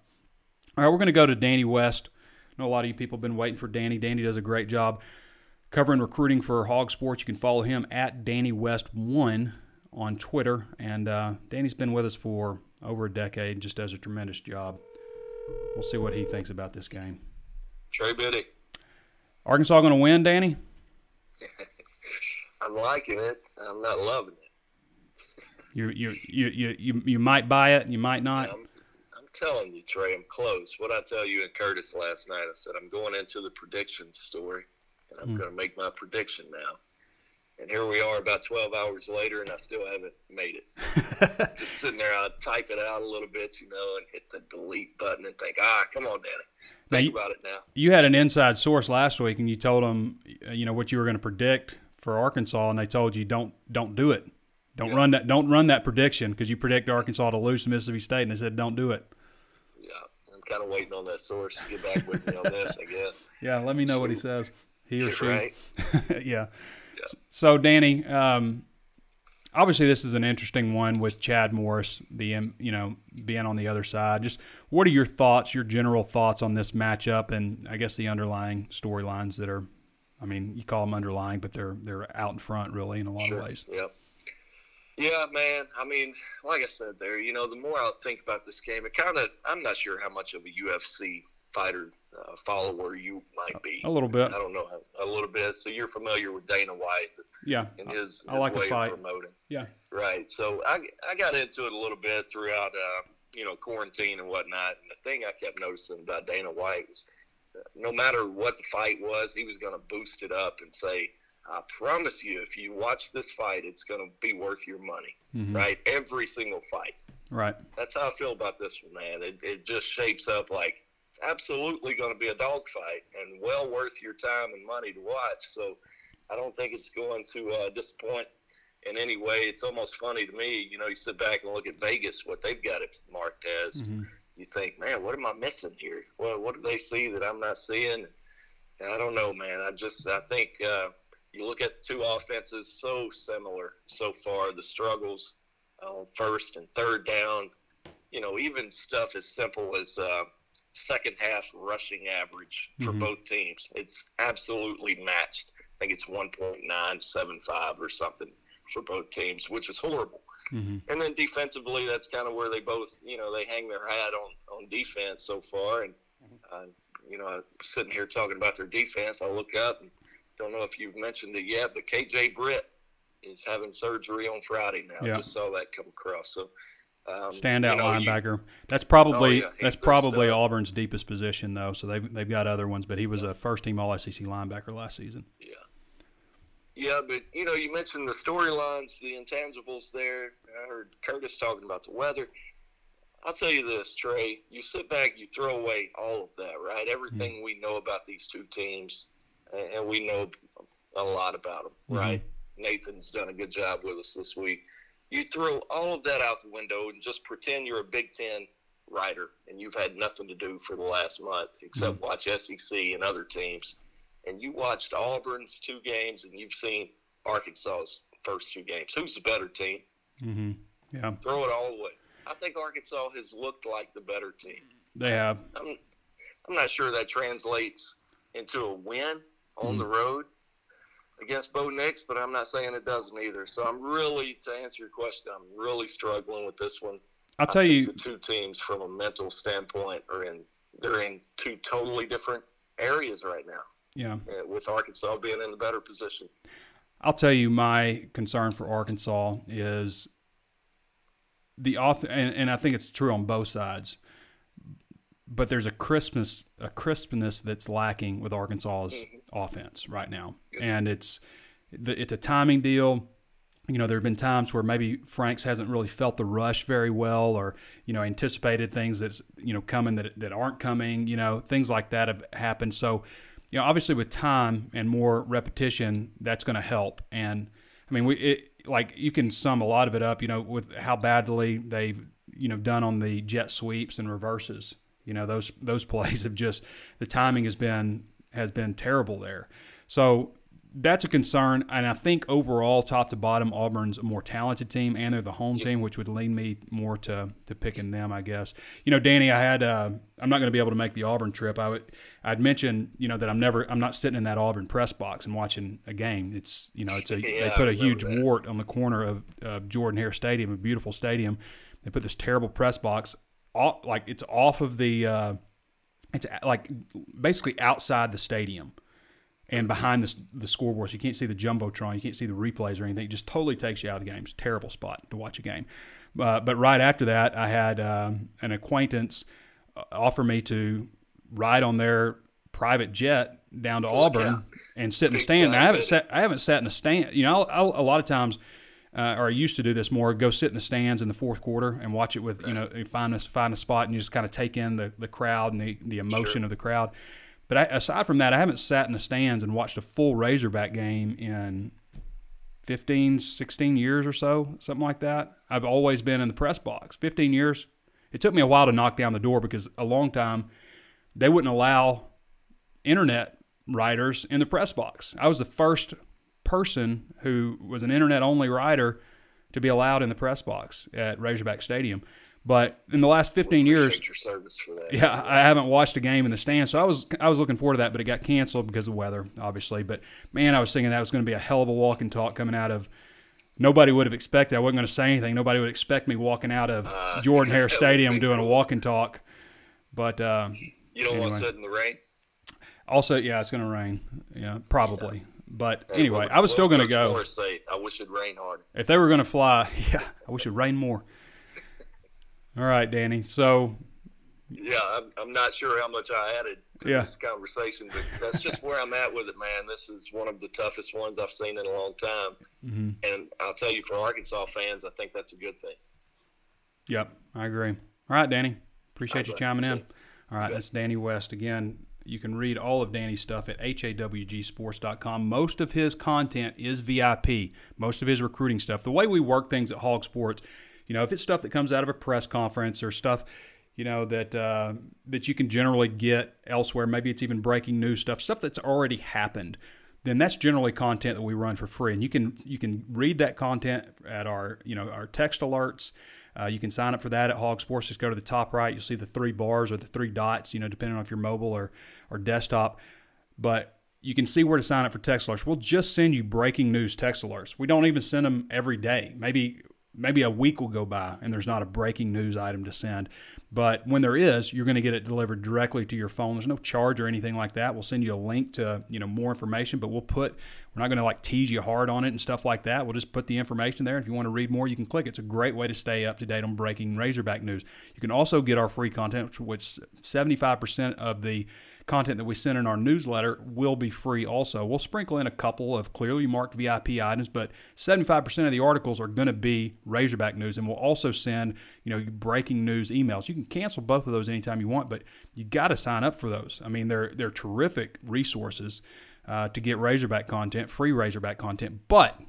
All right, we're going to go to Danny West. I know a lot of you people have been waiting for Danny. Danny does a great job covering recruiting for HawgSports. You can follow him at Danny West One on Twitter, and uh, Danny's been with us for over a decade. Just does a tremendous job. We'll see what he thinks about this game. Trey Biddy. Arkansas going to win, Danny? I'm liking it. I'm not loving it. you, you, you, you, you, you might buy it. You might not. I'm, I'm telling you, Trey, I'm close. What I tell you and Curtis last night, I said I'm going into the prediction story and I'm mm. going to make my prediction now. And here we are about 12 hours later, and I still haven't made it. Just sitting there, I type it out a little bit, you know, and hit the delete button and think, ah, come on, Danny. Think you, about it now. You had an inside source last week, and you told them, you know, what you were going to predict for Arkansas, and they told you don't don't do it. Don't yeah. run that. Don't run that prediction because you predict Arkansas to lose to Mississippi State, and they said don't do it. Yeah, I'm kind of waiting on that source to get back with me on this. I guess. Yeah, let me know so, what he says. He or she. Right. yeah. yeah. So, Danny, um, obviously this is an interesting one with Chad Morris, the um, you know being on the other side. Just what are your thoughts, your general thoughts on this matchup, and I guess the underlying storylines that are, I mean, you call them underlying, but they're they're out in front really in a lot sure. of ways. Yep. Yeah, man. I mean, like I said there, you know, the more I think about this game, it kind of, I'm not sure how much of a UFC fighter uh, follower you might be. A little bit. I don't know how, a little bit. So you're familiar with Dana White. Yeah. And his, I, I like way of promoting. Yeah. Right. So I, I got into it a little bit throughout, uh, you know, quarantine and whatnot. And the thing I kept noticing about Dana White was uh, no matter what the fight was, he was going to boost it up and say, I promise you, if you watch this fight, it's going to be worth your money. Mm-hmm. Right. Every single fight. Right. That's how I feel about this one, man. It, it just shapes up like absolutely going to be a dogfight and well worth your time and money to watch. So I don't think it's going to uh, disappoint in any way. It's almost funny to me, you know, you sit back and look at Vegas, what they've got it marked as. Mm-hmm. you think, man, what am I missing here? Well, what do they see that I'm not seeing? And I don't know, man. I just I think uh, you look at the two offenses so similar so far. The struggles on first and third down, you know, even stuff as simple as uh, second half rushing average for Mhm. both teams. It's absolutely matched. I think it's 1.975 or something for both teams, which is horrible. Mhm. And then defensively, that's kind of where they both, you know, they hang their hat on on defense so far. And uh, you know, sitting here talking about their defense, I look up and don't know if you've mentioned it yet, but KJ Britt is having surgery on Friday now. Yeah. Just saw that come across. So um, Standout you know, you- linebacker. that's probably Oh, yeah, that's probably. Auburn's deepest position though. So they've they've got other ones, but he was a first team All SEC linebacker last season. Yeah. Yeah, but you know, you mentioned the storylines, the intangibles there. I heard Curtis talking about the weather. I'll tell you this, Trey. You sit back, you throw away all of that, right? Everything we know about these two teams, and, we know a lot about them, Mhm. right? Nathan's done a good job with us this week. You throw all of that out the window and just pretend you're a Big Ten writer and you've had nothing to do for the last month except watch SEC and other teams and you watched Auburn's two games and you've seen Arkansas's first two games. Who's the better team? hmm Yeah, Throw it all away. I think Arkansas has looked like the better team. they have. I'm, I'm not sure that translates into a win on Mhm. the road against Bo Nix, but I'm not saying it doesn't either. So I'm really, to answer your question, I'm really struggling with this one. I'll I tell think you. the two teams from a mental standpoint are in they're in two totally different areas right now. Yeah, With Arkansas being in the better position. I'll tell you my concern for Arkansas is the off, and, and I think it's true on both sides. But there's a crispness, a crispness that's lacking with Arkansas's offense right now, and it's it's a timing deal. You know, there have been times where maybe Franks hasn't really felt the rush very well, or you know, anticipated things that's you know coming that that aren't coming. You know, things like that have happened. So, you know, obviously with time and more repetition, that's going to help. And I mean, we it, like you can sum a lot of it up. You know, with how badly they've you know done on the jet sweeps and reverses. You know, those those plays have just the timing has been has been terrible there. So that's a concern, and I think overall, top to bottom, Auburn's a more talented team, and they're the home team, which would lean me more to to picking them, I guess. You know, Danny, I had uh, I'm not going to be able to make the Auburn trip. I would I'd mentioned you know that I'm never I'm not sitting in that Auburn press box and watching a game. It's you know it's a Yeah, they put a huge that. wart on the corner of, of Jordan Hare Stadium, a beautiful stadium. They put this terrible press box, off, like it's off of the, uh, it's like basically outside the stadium and behind the, the scoreboard. So you can't see the jumbotron, you can't see the replays or anything. It just totally takes you out of the game. It's a terrible spot to watch a game. Uh, but right after that, I had um, an acquaintance uh, offer me to ride on their private jet down to Auburn and sit in the stand. And I haven't sat. I haven't sat in a stand. You know, I'll, I'll, a lot of times, uh, or I used to do this more. Go sit in the stands in the fourth quarter and watch it with you know find a find a spot and you just kind of take in the, the crowd and the, the emotion of the crowd. But I, aside from that, I haven't sat in the stands and watched a full Razorback game in 15, 16 years or so, something like that. I've always been in the press box. 15 years. It took me a while to knock down the door because a long time they wouldn't allow internet writers in the press box. I was the first person who was an internet only writer to be allowed in the press box at Razorback Stadium. But in the last 15 years, Appreciate your service for that. yeah, I haven't watched a game in the stands, so I was I was looking forward to that, but it got canceled because of weather, obviously. But man, I was thinking that was going to be a hell of a walk and talk coming out of. Nobody would have expected. I wasn't going to say anything. Nobody would expect me walking out of Uh, Jordan Hare Stadium doing a walk and talk. But uh, You don't want to sit in the rain. also, yeah, it's going to rain. Yeah, probably. But anyway, I was still going to go. I wish it'd rain harder. If they were going to fly, yeah, I wish it rained more. All right, Danny. So Yeah, I'm, I'm not sure how much I added to Yeah. this conversation, but that's just where I'm at with it, man. This is one of the toughest ones I've seen in a long time. Mm-hmm. And I'll tell you, for Arkansas fans, I think that's a good thing. Yep, I agree. All right, Danny. Appreciate you All right, chiming in. All right, that's Danny West. Again, you can read all of Danny's stuff at hawgsports.com. Most of his content is VIP, most of his recruiting stuff. The way we work things at HawgSports, you know, if it's stuff that comes out of a press conference or stuff, you know that uh, that you can generally get elsewhere. Maybe it's even breaking news stuff, stuff that's already happened. Then that's generally content that we run for free, and you can you can read that content at our you know our text alerts. Uh, you can sign up for that at HawgSports. Just go to the top right. You'll see the three bars or the three dots, you know, depending on if you're mobile or, or desktop. But you can see where to sign up for text alerts. We'll just send you breaking news text alerts. We don't even send them every day. Maybe maybe a week will go by and there's not a breaking news item to send. But when there is, you're going to get it delivered directly to your phone. There's no charge or anything like that. We'll send you a link to, you know, more information, but we'll put we're not going to like tease you hard on it and stuff like that. We'll just put the information there. If you want to read more, you can click. It's a great way to stay up to date on breaking Razorback news. You can also get our free content, which 75% of the content that we send in our newsletter will be free also. We'll sprinkle in a couple of clearly marked VIP items, but 75% of the articles are going to be Razorback news. And we'll also send, you know, breaking news emails. You can cancel both of those anytime you want, but you got to sign up for those. I mean, they're, they're terrific resources uh, to get Razorback content, free Razorback content. But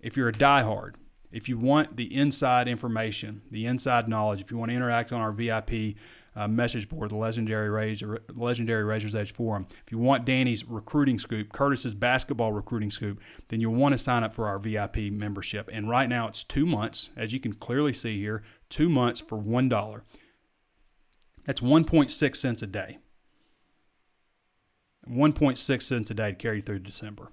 if you're a diehard, if you want the inside information, the inside knowledge, if you want to interact on our VIP uh, message board, the legendary Razor, legendary Razor's Edge forum. If you want Danny's recruiting scoop, Curtis's basketball recruiting scoop, then you'll want to sign up for our VIP membership. And right now it's two months, as you can clearly see here, two months for one dollar. That's 1.6 cents a day. 1.6 cents a day to carry through December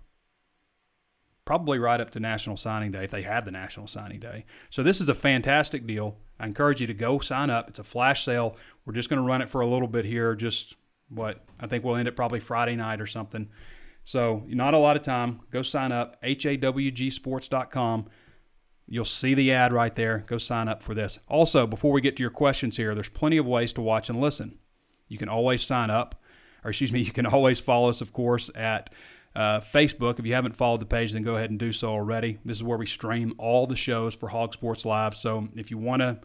probably right up to National Signing Day if they have the National Signing Day. So this is a fantastic deal. I encourage you to go sign up. It's a flash sale. We're just going to run it for a little bit here. Just what I think we'll end it probably Friday night or something. So not a lot of time. Go sign up. HAWGsports.com. You'll see the ad right there. Go sign up for this. Also, before we get to your questions here, there's plenty of ways to watch and listen. You can always sign up, or excuse me, you can always follow us, of course, at uh, Facebook. If you haven't followed the page, then go ahead and do so already. This is where we stream all the shows for HawgSports Live. So if you want to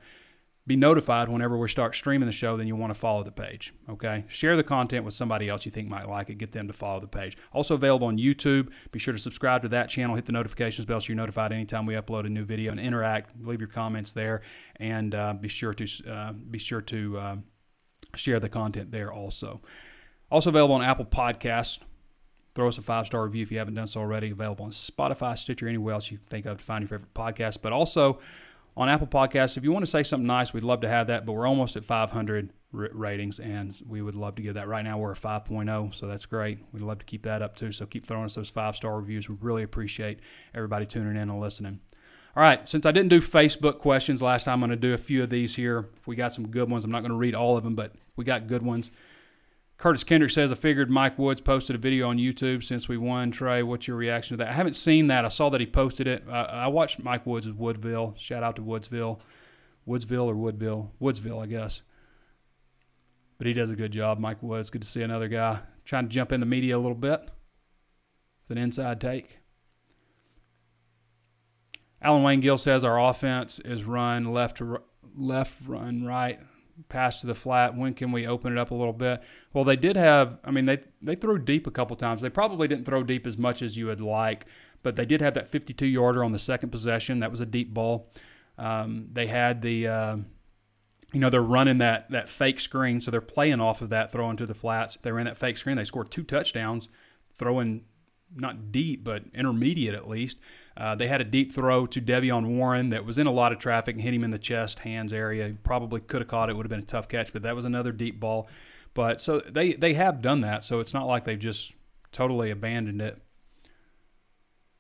be notified whenever we start streaming the show, then you want to follow the page. Okay. Share the content with somebody else you think might like it. Get them to follow the page. Also available on YouTube. Be sure to subscribe to that channel. Hit the notifications bell so you're notified anytime we upload a new video and interact. Leave your comments there, and uh, be sure to uh, be sure to uh, share the content there also. Also available on Apple Podcasts. Throw us a five star review if you haven't done so already. Available on Spotify, Stitcher, anywhere else you think of to find your favorite podcast. But also on Apple Podcasts, if you want to say something nice, we'd love to have that. But we're almost at 500 r- ratings, and we would love to give that. Right now, we're at 5.0, so that's great. We'd love to keep that up too. So keep throwing us those five star reviews. We really appreciate everybody tuning in and listening. All right, since I didn't do Facebook questions last time, I'm going to do a few of these here. We got some good ones. I'm not going to read all of them, but we got good ones. Curtis Kendrick says, I figured Mike Woods posted a video on YouTube since we won. Trey, what's your reaction to that? I haven't seen that. I saw that he posted it. Uh, I watched Mike Woods' Woodville. Shout out to Woodsville. Woodsville or Woodville? Woodsville, I guess. But he does a good job, Mike Woods. Good to see another guy trying to jump in the media a little bit. It's an inside take. Alan Wayne Gill says our offense is run left to left, run right pass to the flat. When can we open it up a little bit? Well, they did have. I mean, they they threw deep a couple times. They probably didn't throw deep as much as you would like, but they did have that 52 yarder on the second possession. That was a deep ball. Um, they had the. Uh, you know they're running that that fake screen, so they're playing off of that, throwing to the flats. They ran that fake screen. They scored two touchdowns, throwing not deep, but intermediate at least. Uh, they had a deep throw to De'Vion Warren that was in a lot of traffic and hit him in the chest, hands area. Probably could have caught it. Would have been a tough catch, but that was another deep ball. But so they they have done that. So it's not like they've just totally abandoned it.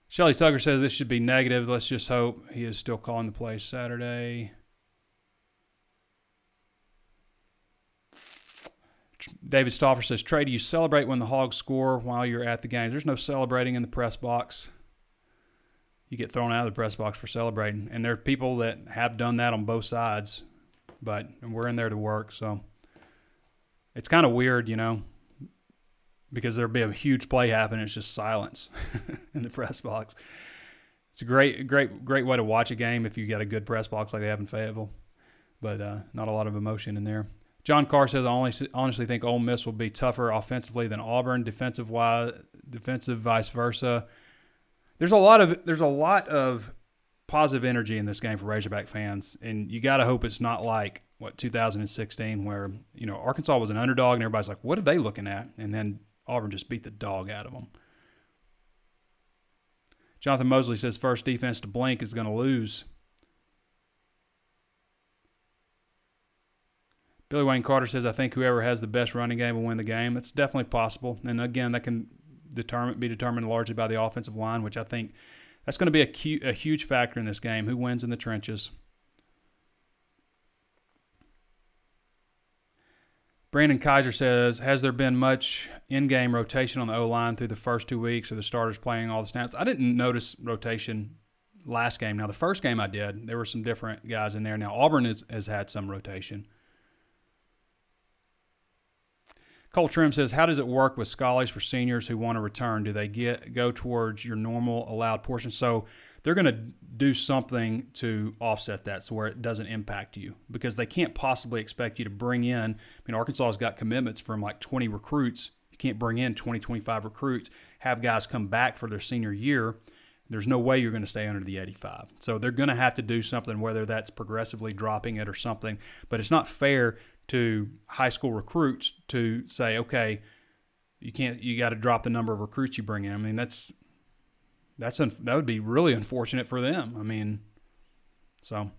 Shelly Tucker says this should be negative. Let's just hope he is still calling the play Saturday. David Stoffer says, Trey, do you celebrate when the Hogs score while you're at the games? There's no celebrating in the press box. You get thrown out of the press box for celebrating. And there are people that have done that on both sides, but we're in there to work. So it's kind of weird, you know, because there'll be a huge play happen. It's just silence in the press box. It's a great, great, great way to watch a game if you got a good press box like they have in Fayetteville, but uh, not a lot of emotion in there. John Carr says, I honestly think Ole Miss will be tougher offensively than Auburn, defensive wise, defensive vice versa. There's a lot of there's a lot of positive energy in this game for Razorback fans, and you got to hope it's not like what 2016, where you know Arkansas was an underdog and everybody's like, what are they looking at? And then Auburn just beat the dog out of them. Jonathan Mosley says first defense to blink is going to lose. Billy Wayne Carter says, I think whoever has the best running game will win the game. That's definitely possible. And again, that can determine, be determined largely by the offensive line, which I think that's going to be a, cu- a huge factor in this game. Who wins in the trenches? Brandon Kaiser says, Has there been much in game rotation on the O line through the first two weeks of the starters playing all the snaps? I didn't notice rotation last game. Now, the first game I did, there were some different guys in there. Now, Auburn is, has had some rotation. Cole Trim says, "How does it work with scholars for seniors who want to return? Do they get go towards your normal allowed portion? So they're going to do something to offset that, so where it doesn't impact you, because they can't possibly expect you to bring in. I mean, Arkansas has got commitments from like 20 recruits. You can't bring in 20, 25 recruits, have guys come back for their senior year." There's no way you're going to stay under the 85. So they're going to have to do something, whether that's progressively dropping it or something. But it's not fair to high school recruits to say, okay, you can't, you got to drop the number of recruits you bring in. I mean, that's that's that would be really unfortunate for them. I mean, so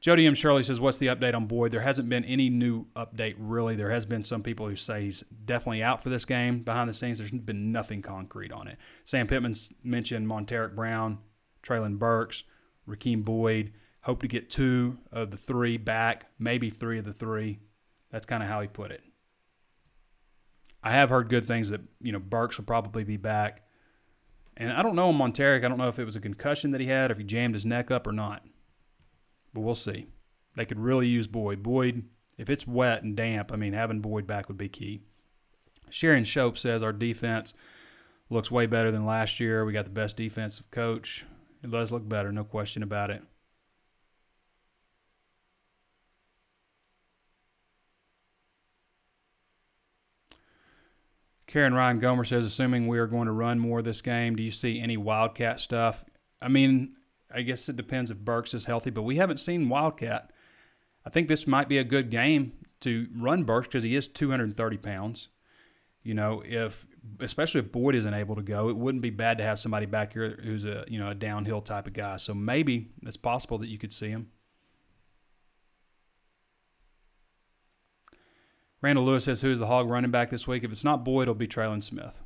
Jody M. Shirley says, "What's the update on Boyd?" There hasn't been any new update really. There has been some people who say he's definitely out for this game. Behind the scenes, there's been nothing concrete on it. Sam Pittman's mentioned Montaric Brown, Treylon Burks, Rakeem Boyd. Hope to get two of the three back, maybe three of the three. That's kind of how he put it. I have heard good things that, you know, Burks will probably be back. And I don't know him on Montaric, I don't know if it was a concussion that he had, if he jammed his neck up or not. But we'll see. They could really use Boyd. Boyd, if it's wet and damp, I mean, having Boyd back would be key. Sharon Shope says our defense looks way better than last year. We got the best defensive coach. It does look better, no question about it. Karen Ryan Gomer says, assuming we are going to run more this game, do you see any Wildcat stuff? I mean, I guess it depends if Burks is healthy, but we haven't seen Wildcat. I think this might be a good game to run Burks because he is 230 pounds. You know, if especially if Boyd isn't able to go, it wouldn't be bad to have somebody back here who's a you know a downhill type of guy. So maybe it's possible that you could see him. Randall Lewis says, Who's the hog running back this week? If it's not Boyd, it'll be Trelon Smith.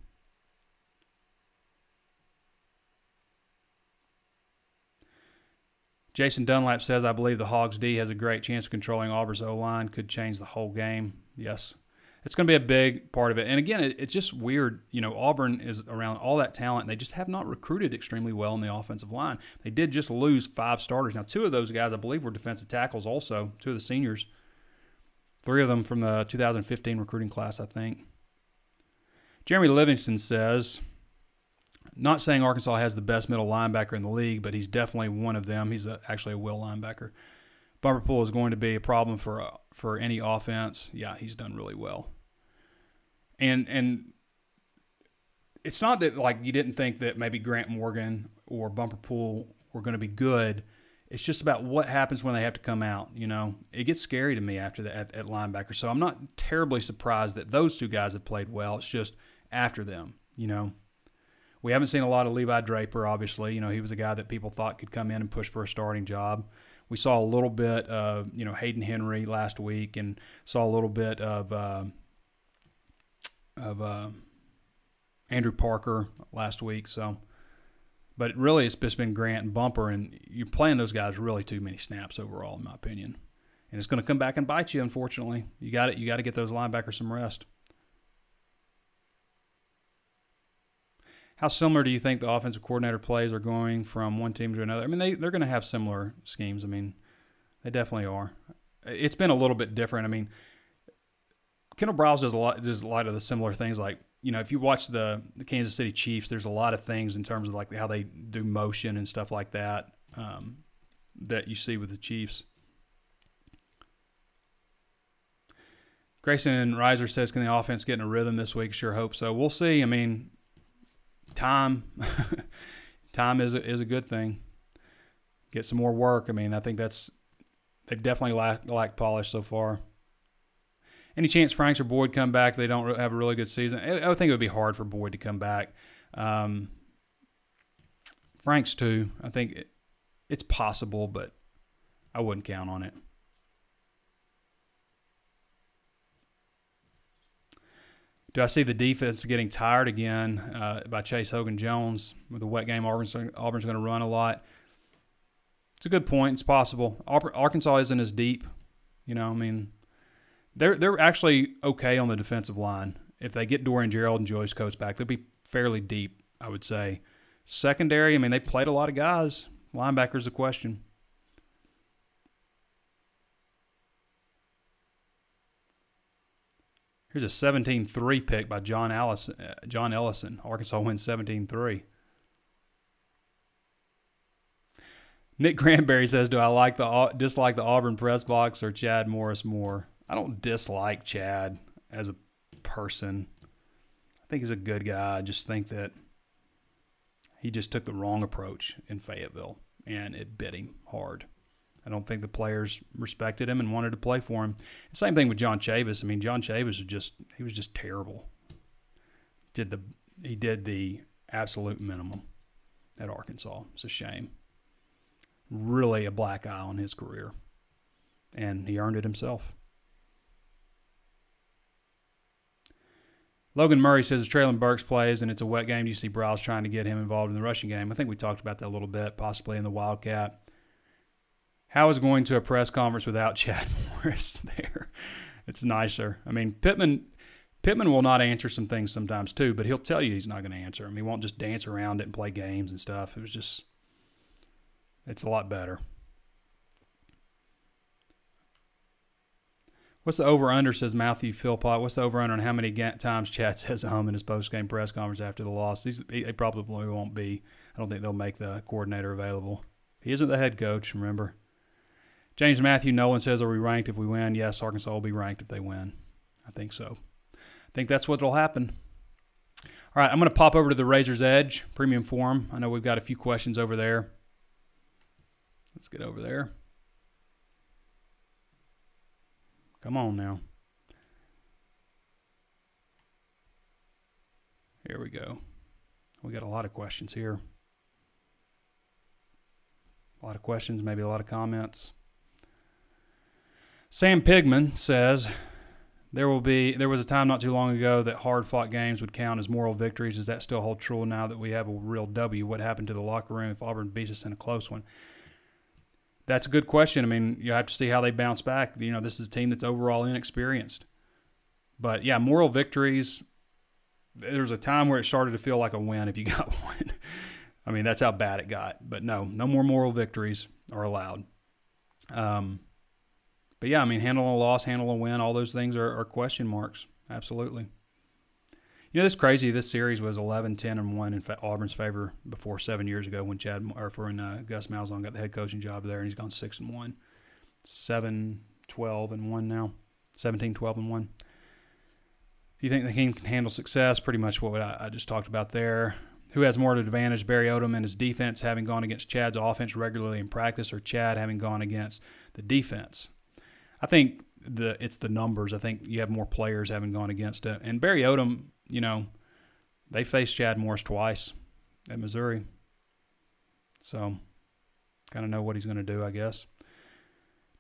Jason Dunlap says, I believe the Hogs D has a great chance of controlling Auburn's O line, could change the whole game. Yes. It's going to be a big part of it. And again, it, it's just weird. You know, Auburn is around all that talent, and they just have not recruited extremely well in the offensive line. They did just lose five starters. Now, two of those guys, I believe, were defensive tackles also, two of the seniors. Three of them from the 2015 recruiting class, I think. Jeremy Livingston says, not saying Arkansas has the best middle linebacker in the league, but he's definitely one of them. He's a, actually a will linebacker. Bumper pool is going to be a problem for uh, for any offense. Yeah, he's done really well. And and it's not that like you didn't think that maybe Grant Morgan or Bumper Pool were going to be good it's just about what happens when they have to come out. You know, it gets scary to me after that at, at linebacker. So I'm not terribly surprised that those two guys have played well. It's just after them. You know, we haven't seen a lot of Levi Draper. Obviously, you know he was a guy that people thought could come in and push for a starting job. We saw a little bit of you know Hayden Henry last week, and saw a little bit of uh, of uh, Andrew Parker last week. So but really, it's just been Grant and Bumper, and you're playing those guys really too many snaps overall, in my opinion. And it's going to come back and bite you. Unfortunately, you got it. You got to get those linebackers some rest. How similar do you think the offensive coordinator plays are going from one team to another? I mean, they they're going to have similar schemes. I mean, they definitely are. It's been a little bit different. I mean, Kendal Briles does a lot does a lot of the similar things like you know, if you watch the, the Kansas City Chiefs, there's a lot of things in terms of like how they do motion and stuff like that um, that you see with the Chiefs. Grayson Reiser says, "Can the offense get in a rhythm this week?" Sure, hope so. We'll see. I mean, time, time is a, is a good thing. Get some more work. I mean, I think that's they've definitely lacked, lacked polish so far. Any chance Franks or Boyd come back? They don't have a really good season. I, think it would be hard for Boyd to come back. Um, Franks too. I think it, it's possible, but I wouldn't count on it. Do I see the defense getting tired again uh, by Chase Hogan Jones with the wet game? Auburn's, Auburn's going to run a lot. It's a good point. It's possible. Arkansas isn't as deep. You know, I mean, they're they're actually okay on the defensive line. If they get Dorian Gerald and Joyce Coates back, they'll be fairly deep, I would say. Secondary, I mean, they played a lot of guys. Linebacker's a question. Here's a 17-3 pick by John Allison. Uh, John Ellison. Arkansas wins 17-3. Nick Granberry says, "Do I like the dislike the Auburn press box or Chad Morris more?" I don't dislike Chad as a person. I think he's a good guy. I just think that he just took the wrong approach in Fayetteville, and it bit him hard. I don't think the players respected him and wanted to play for him. Same thing with John Chavis. I mean, John Chavis was just he was just terrible. Did the he did the absolute minimum at Arkansas. It's a shame. Really a black eye on his career. And he earned it himself. Logan Murray says Treylon Burks plays and it's a wet game. You see Briles trying to get him involved in the rushing game? I think we talked about that a little bit, possibly in the Wildcat. How is going to a press conference without Chad Morris there? It's nicer. I mean, Pittman Pittman will not answer some things sometimes too, but he'll tell you he's not going to answer them. He won't just dance around it and play games and stuff. It was just, it's a lot better. What's the over under? Says Matthew Philpott. What's the over under on how many times Chad says home in his post game press conference after the loss? These they probably won't be. I don't think they'll make the coordinator available. He isn't the head coach. Remember. James Matthew Nolan says, "Are we ranked if we win?" Yes, Arkansas will be ranked if they win. I think so. I think that's what will happen. All right, I'm going to pop over to the Razor's Edge Premium Forum. I know we've got a few questions over there. Let's get over there. Come on now. Here we go. We got a lot of questions here. A lot of questions, maybe a lot of comments. Sam Pigman says there will be there was a time not too long ago that hard fought games would count as moral victories. Does that still hold true now that we have a real W? What happened to the locker room if Auburn beats us in a close one? That's a good question. I mean, you have to see how they bounce back. You know, this is a team that's overall inexperienced. But yeah, moral victories. There's a time where it started to feel like a win if you got one. I mean, that's how bad it got. But no, no more moral victories are allowed. Um, but yeah, I mean, handle a loss, handle a win, all those things are, are question marks. Absolutely. You know, it's crazy. This series was 11, 10, and 1 in Auburn's favor before seven years ago when Chad, or when uh, Gus Malzahn got the head coaching job there, and he's gone 6 and 1. 7, 12, and 1 now. 17, 12, and 1. Do you think the team can handle success? Pretty much what I, I just talked about there. Who has more advantage, Barry Odom and his defense having gone against Chad's offense regularly in practice, or Chad having gone against the defense? I think the it's the numbers. I think you have more players having gone against it. And Barry Odom, you know, they faced Chad Morris twice at Missouri. So, kind of know what he's going to do, I guess.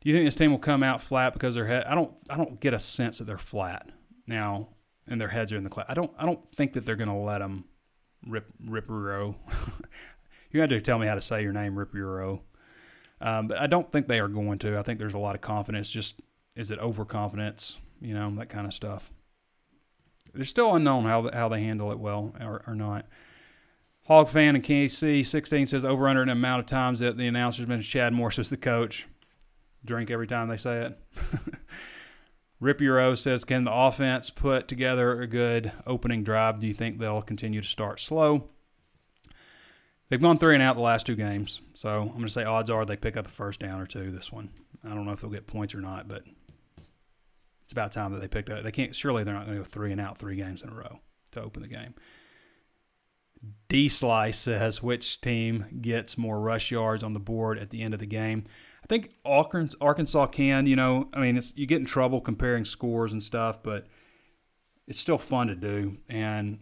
Do you think this team will come out flat because their head? I don't. I don't get a sense that they're flat now, and their heads are in the class. I don't. I don't think that they're going to let them rip rip Ruro. you had to tell me how to say your name, Rip Ruro. Um, but I don't think they are going to. I think there's a lot of confidence. Just is it overconfidence? You know that kind of stuff. It's still unknown how how they handle it well or, or not. Hog fan and KC 16 says over under an amount of times that the announcer's been Chad Morris was the coach. Drink every time they say it. Rip Euro says, Can the offense put together a good opening drive? Do you think they'll continue to start slow? They've gone three and out the last two games, so I'm going to say odds are they pick up a first down or two this one. I don't know if they'll get points or not, but it's about time that they picked up. They can't. Surely they're not going to go three and out three games in a row to open the game. D Slice says which team gets more rush yards on the board at the end of the game. I think Arkansas can. You know, I mean, you get in trouble comparing scores and stuff, but it's still fun to do. And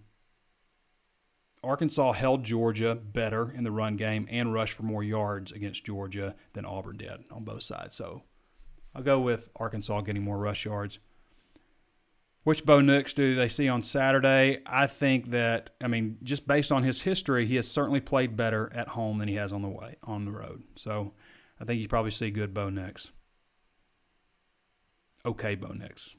Arkansas held Georgia better in the run game and rushed for more yards against Georgia than Auburn did on both sides. So I'll go with Arkansas getting more rush yards. Which Bo Nix do they see on Saturday? I think that I mean, just based on his history, he has certainly played better at home than he has on the way on the road. So I think you probably see good Bo Nix. Okay, Bo Nix.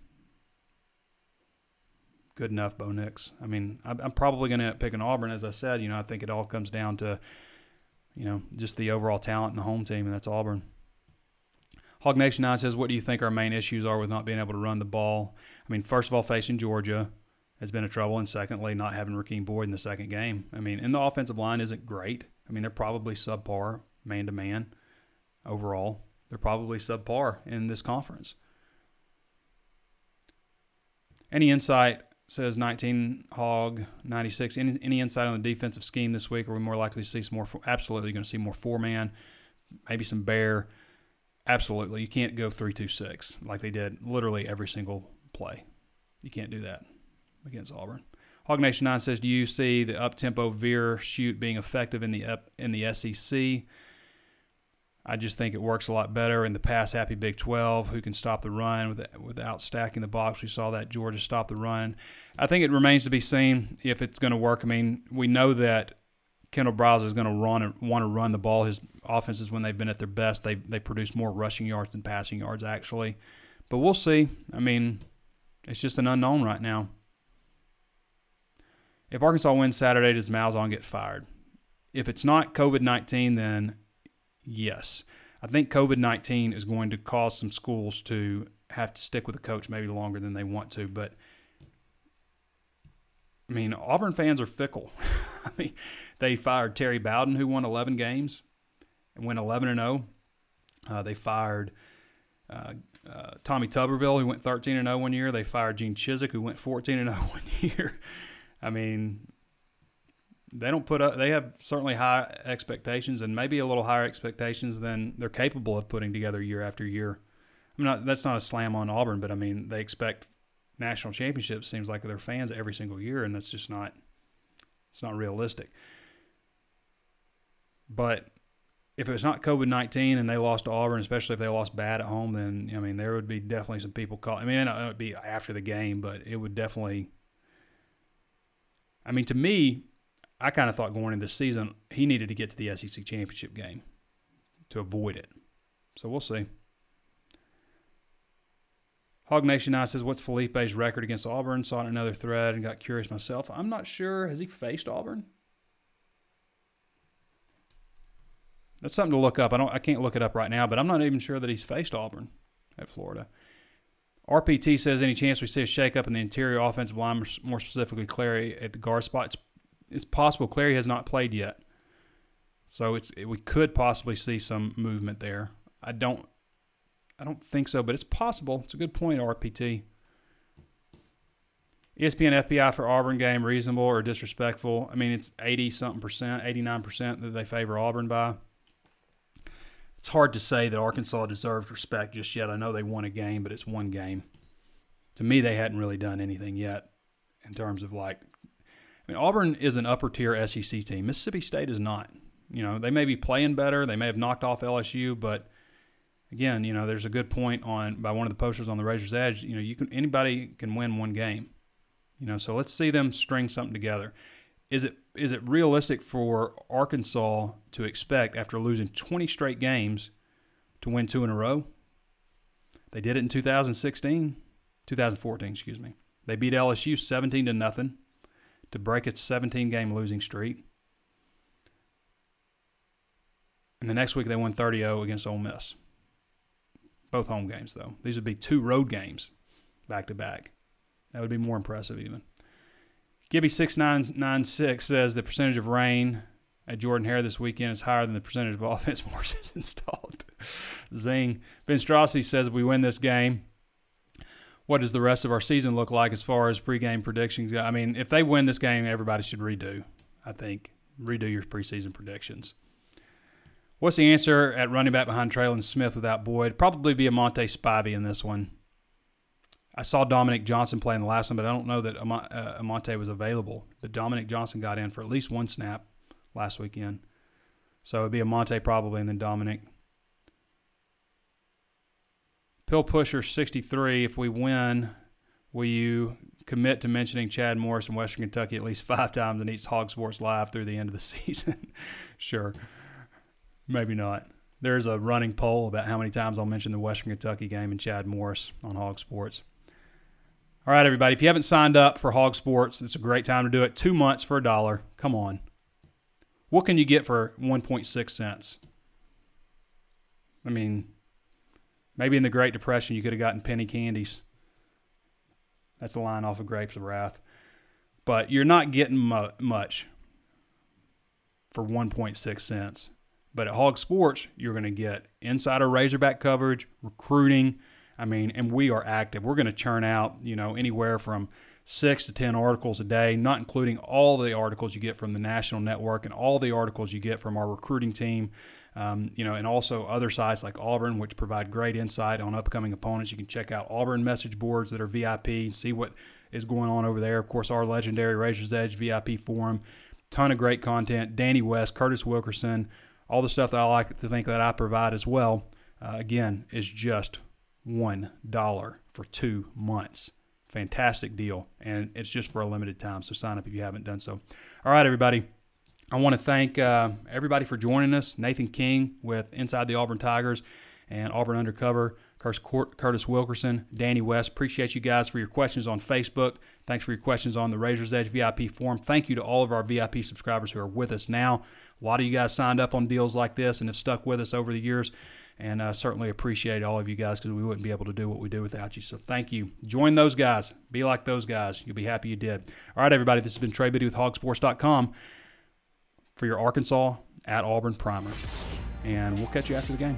Good enough, Bo Nix. I mean, I'm probably going to pick an Auburn, as I said. You know, I think it all comes down to, you know, just the overall talent in the home team, and that's Auburn. Hog Nation 9 says, What do you think our main issues are with not being able to run the ball? I mean, first of all, facing Georgia has been a trouble. And secondly, not having Rakeem Boyd in the second game. I mean, and the offensive line isn't great. I mean, they're probably subpar man to man overall. They're probably subpar in this conference. Any insight says 19 hog 96 any, any insight on the defensive scheme this week are we more likely to see some more absolutely going to see more four man maybe some bear Absolutely. You can't go 326 like they did literally every single play. You can't do that against Auburn. Hog Nation 9 says, Do you see the up tempo veer shoot being effective in the up, in the SEC? I just think it works a lot better in the pass happy Big 12, who can stop the run without stacking the box. We saw that Georgia stop the run. I think it remains to be seen if it's going to work. I mean, we know that Kendal Briles is going to run want to run the ball. His offenses, when they've been at their best, they they produce more rushing yards than passing yards actually. But we'll see. I mean, it's just an unknown right now. If Arkansas wins Saturday, does Malzahn get fired? If it's not COVID nineteen, then yes. I think COVID nineteen is going to cause some schools to have to stick with a coach maybe longer than they want to, but I mean, Auburn fans are fickle. I mean, they fired Terry Bowden, who won 11 games and went 11 and 0. Uh, they fired uh, uh, Tommy Tuberville, who went 13 and 0 one year. They fired Gene Chizik, who went 14 and 0 one year. I mean, they don't put up. They have certainly high expectations, and maybe a little higher expectations than they're capable of putting together year after year. I'm not. That's not a slam on Auburn, but I mean, they expect national championships. Seems like they're fans every single year, and that's just not. It's not realistic. But if it was not COVID nineteen and they lost to Auburn, especially if they lost bad at home, then I mean there would be definitely some people call. I mean it would be after the game, but it would definitely. I mean, to me, I kind of thought going into this season he needed to get to the SEC championship game to avoid it. So we'll see. Hog Nation Now says, "What's Feleipe's record against Auburn?" Saw it another thread and got curious myself. I'm not sure. Has he faced Auburn? That's something to look up. I don't. I can't look it up right now, but I'm not even sure that he's faced Auburn at Florida. RPT says, "Any chance we see a shakeup in the interior offensive line, more specifically Clary at the guard spot? It's, it's possible. Clary has not played yet, so it's we could possibly see some movement there. I don't I don't think so, but it's possible. It's a good point, RPT. ESPN FPI for Auburn game reasonable or disrespectful? I mean, it's 80 something percent, 89 percent that they favor Auburn by. It's hard to say that Arkansas deserves respect just yet. I know they won a game, but it's one game. To me, they hadn't really done anything yet in terms of like. I mean, Auburn is an upper tier SEC team. Mississippi State is not. You know, they may be playing better. They may have knocked off LSU, but again, you know, there's a good point on by one of the posters on the Razor's Edge. You know, you can anybody can win one game. You know, so let's see them string something together. Is it is it realistic for Arkansas to expect after losing 20 straight games to win two in a row? They did it in 2016, 2014, excuse me. They beat LSU 17 to nothing to break its 17 game losing streak. And the next week they won 30-0 against Ole Miss. Both home games, though. These would be two road games back to back. That would be more impressive, even. Gibby6996 says the percentage of rain at Jordan Hare this weekend is higher than the percentage of offense Morris has installed. Zing. Ben Strassi says we win this game. What does the rest of our season look like as far as pregame predictions? I mean, if they win this game, everybody should redo. I think redo your preseason predictions. What's the answer at running back behind Trelon Smith without Boyd? Probably be A'Montae Spivey in this one. I saw Dominique Johnson play in the last one, but I don't know that uh, Amonte was available. But Dominique Johnson got in for at least one snap last weekend. So it'd be Amonte probably, and then Dominic. Pill Pusher 63. If we win, will you commit to mentioning Chad Morris in Western Kentucky at least five times in each HawgSports Live through the end of the season? sure. Maybe not. There's a running poll about how many times I'll mention the Western Kentucky game and Chad Morris on HawgSports. All right, everybody. If you haven't signed up for HawgSports, it's a great time to do it. Two months for a dollar. Come on. What can you get for 1.6 cents? I mean, maybe in the Great Depression you could have gotten penny candies. That's a line off of Grapes of Wrath. But you're not getting mu- much for 1.6 cents. But at HawgSports, you're going to get insider Razorback coverage, recruiting. I mean, and we are active. We're going to churn out, you know, anywhere from six to 10 articles a day, not including all the articles you get from the national network and all the articles you get from our recruiting team. Um, you know, and also other sites like Auburn, which provide great insight on upcoming opponents. You can check out Auburn message boards that are VIP, see what is going on over there. Of course, our legendary Razor's Edge VIP forum, ton of great content. Danny West, Curtis Wilkerson, all the stuff that I like to think that I provide as well, uh, again, is just $1 for two months. Fantastic deal. And it's just for a limited time. So sign up if you haven't done so. All right, everybody. I want to thank uh, everybody for joining us. Nathan King with Inside the Auburn Tigers and Auburn Undercover. Curtis Wilkerson, Danny West. Appreciate you guys for your questions on Facebook. Thanks for your questions on the Razor's Edge VIP forum. Thank you to all of our VIP subscribers who are with us now. A lot of you guys signed up on deals like this and have stuck with us over the years. And uh, certainly appreciate all of you guys because we wouldn't be able to do what we do without you. So thank you. Join those guys. Be like those guys. You'll be happy you did. All right, everybody. This has been Trey Biddy with hawgsports.com for your Arkansas at Auburn primer. And we'll catch you after the game.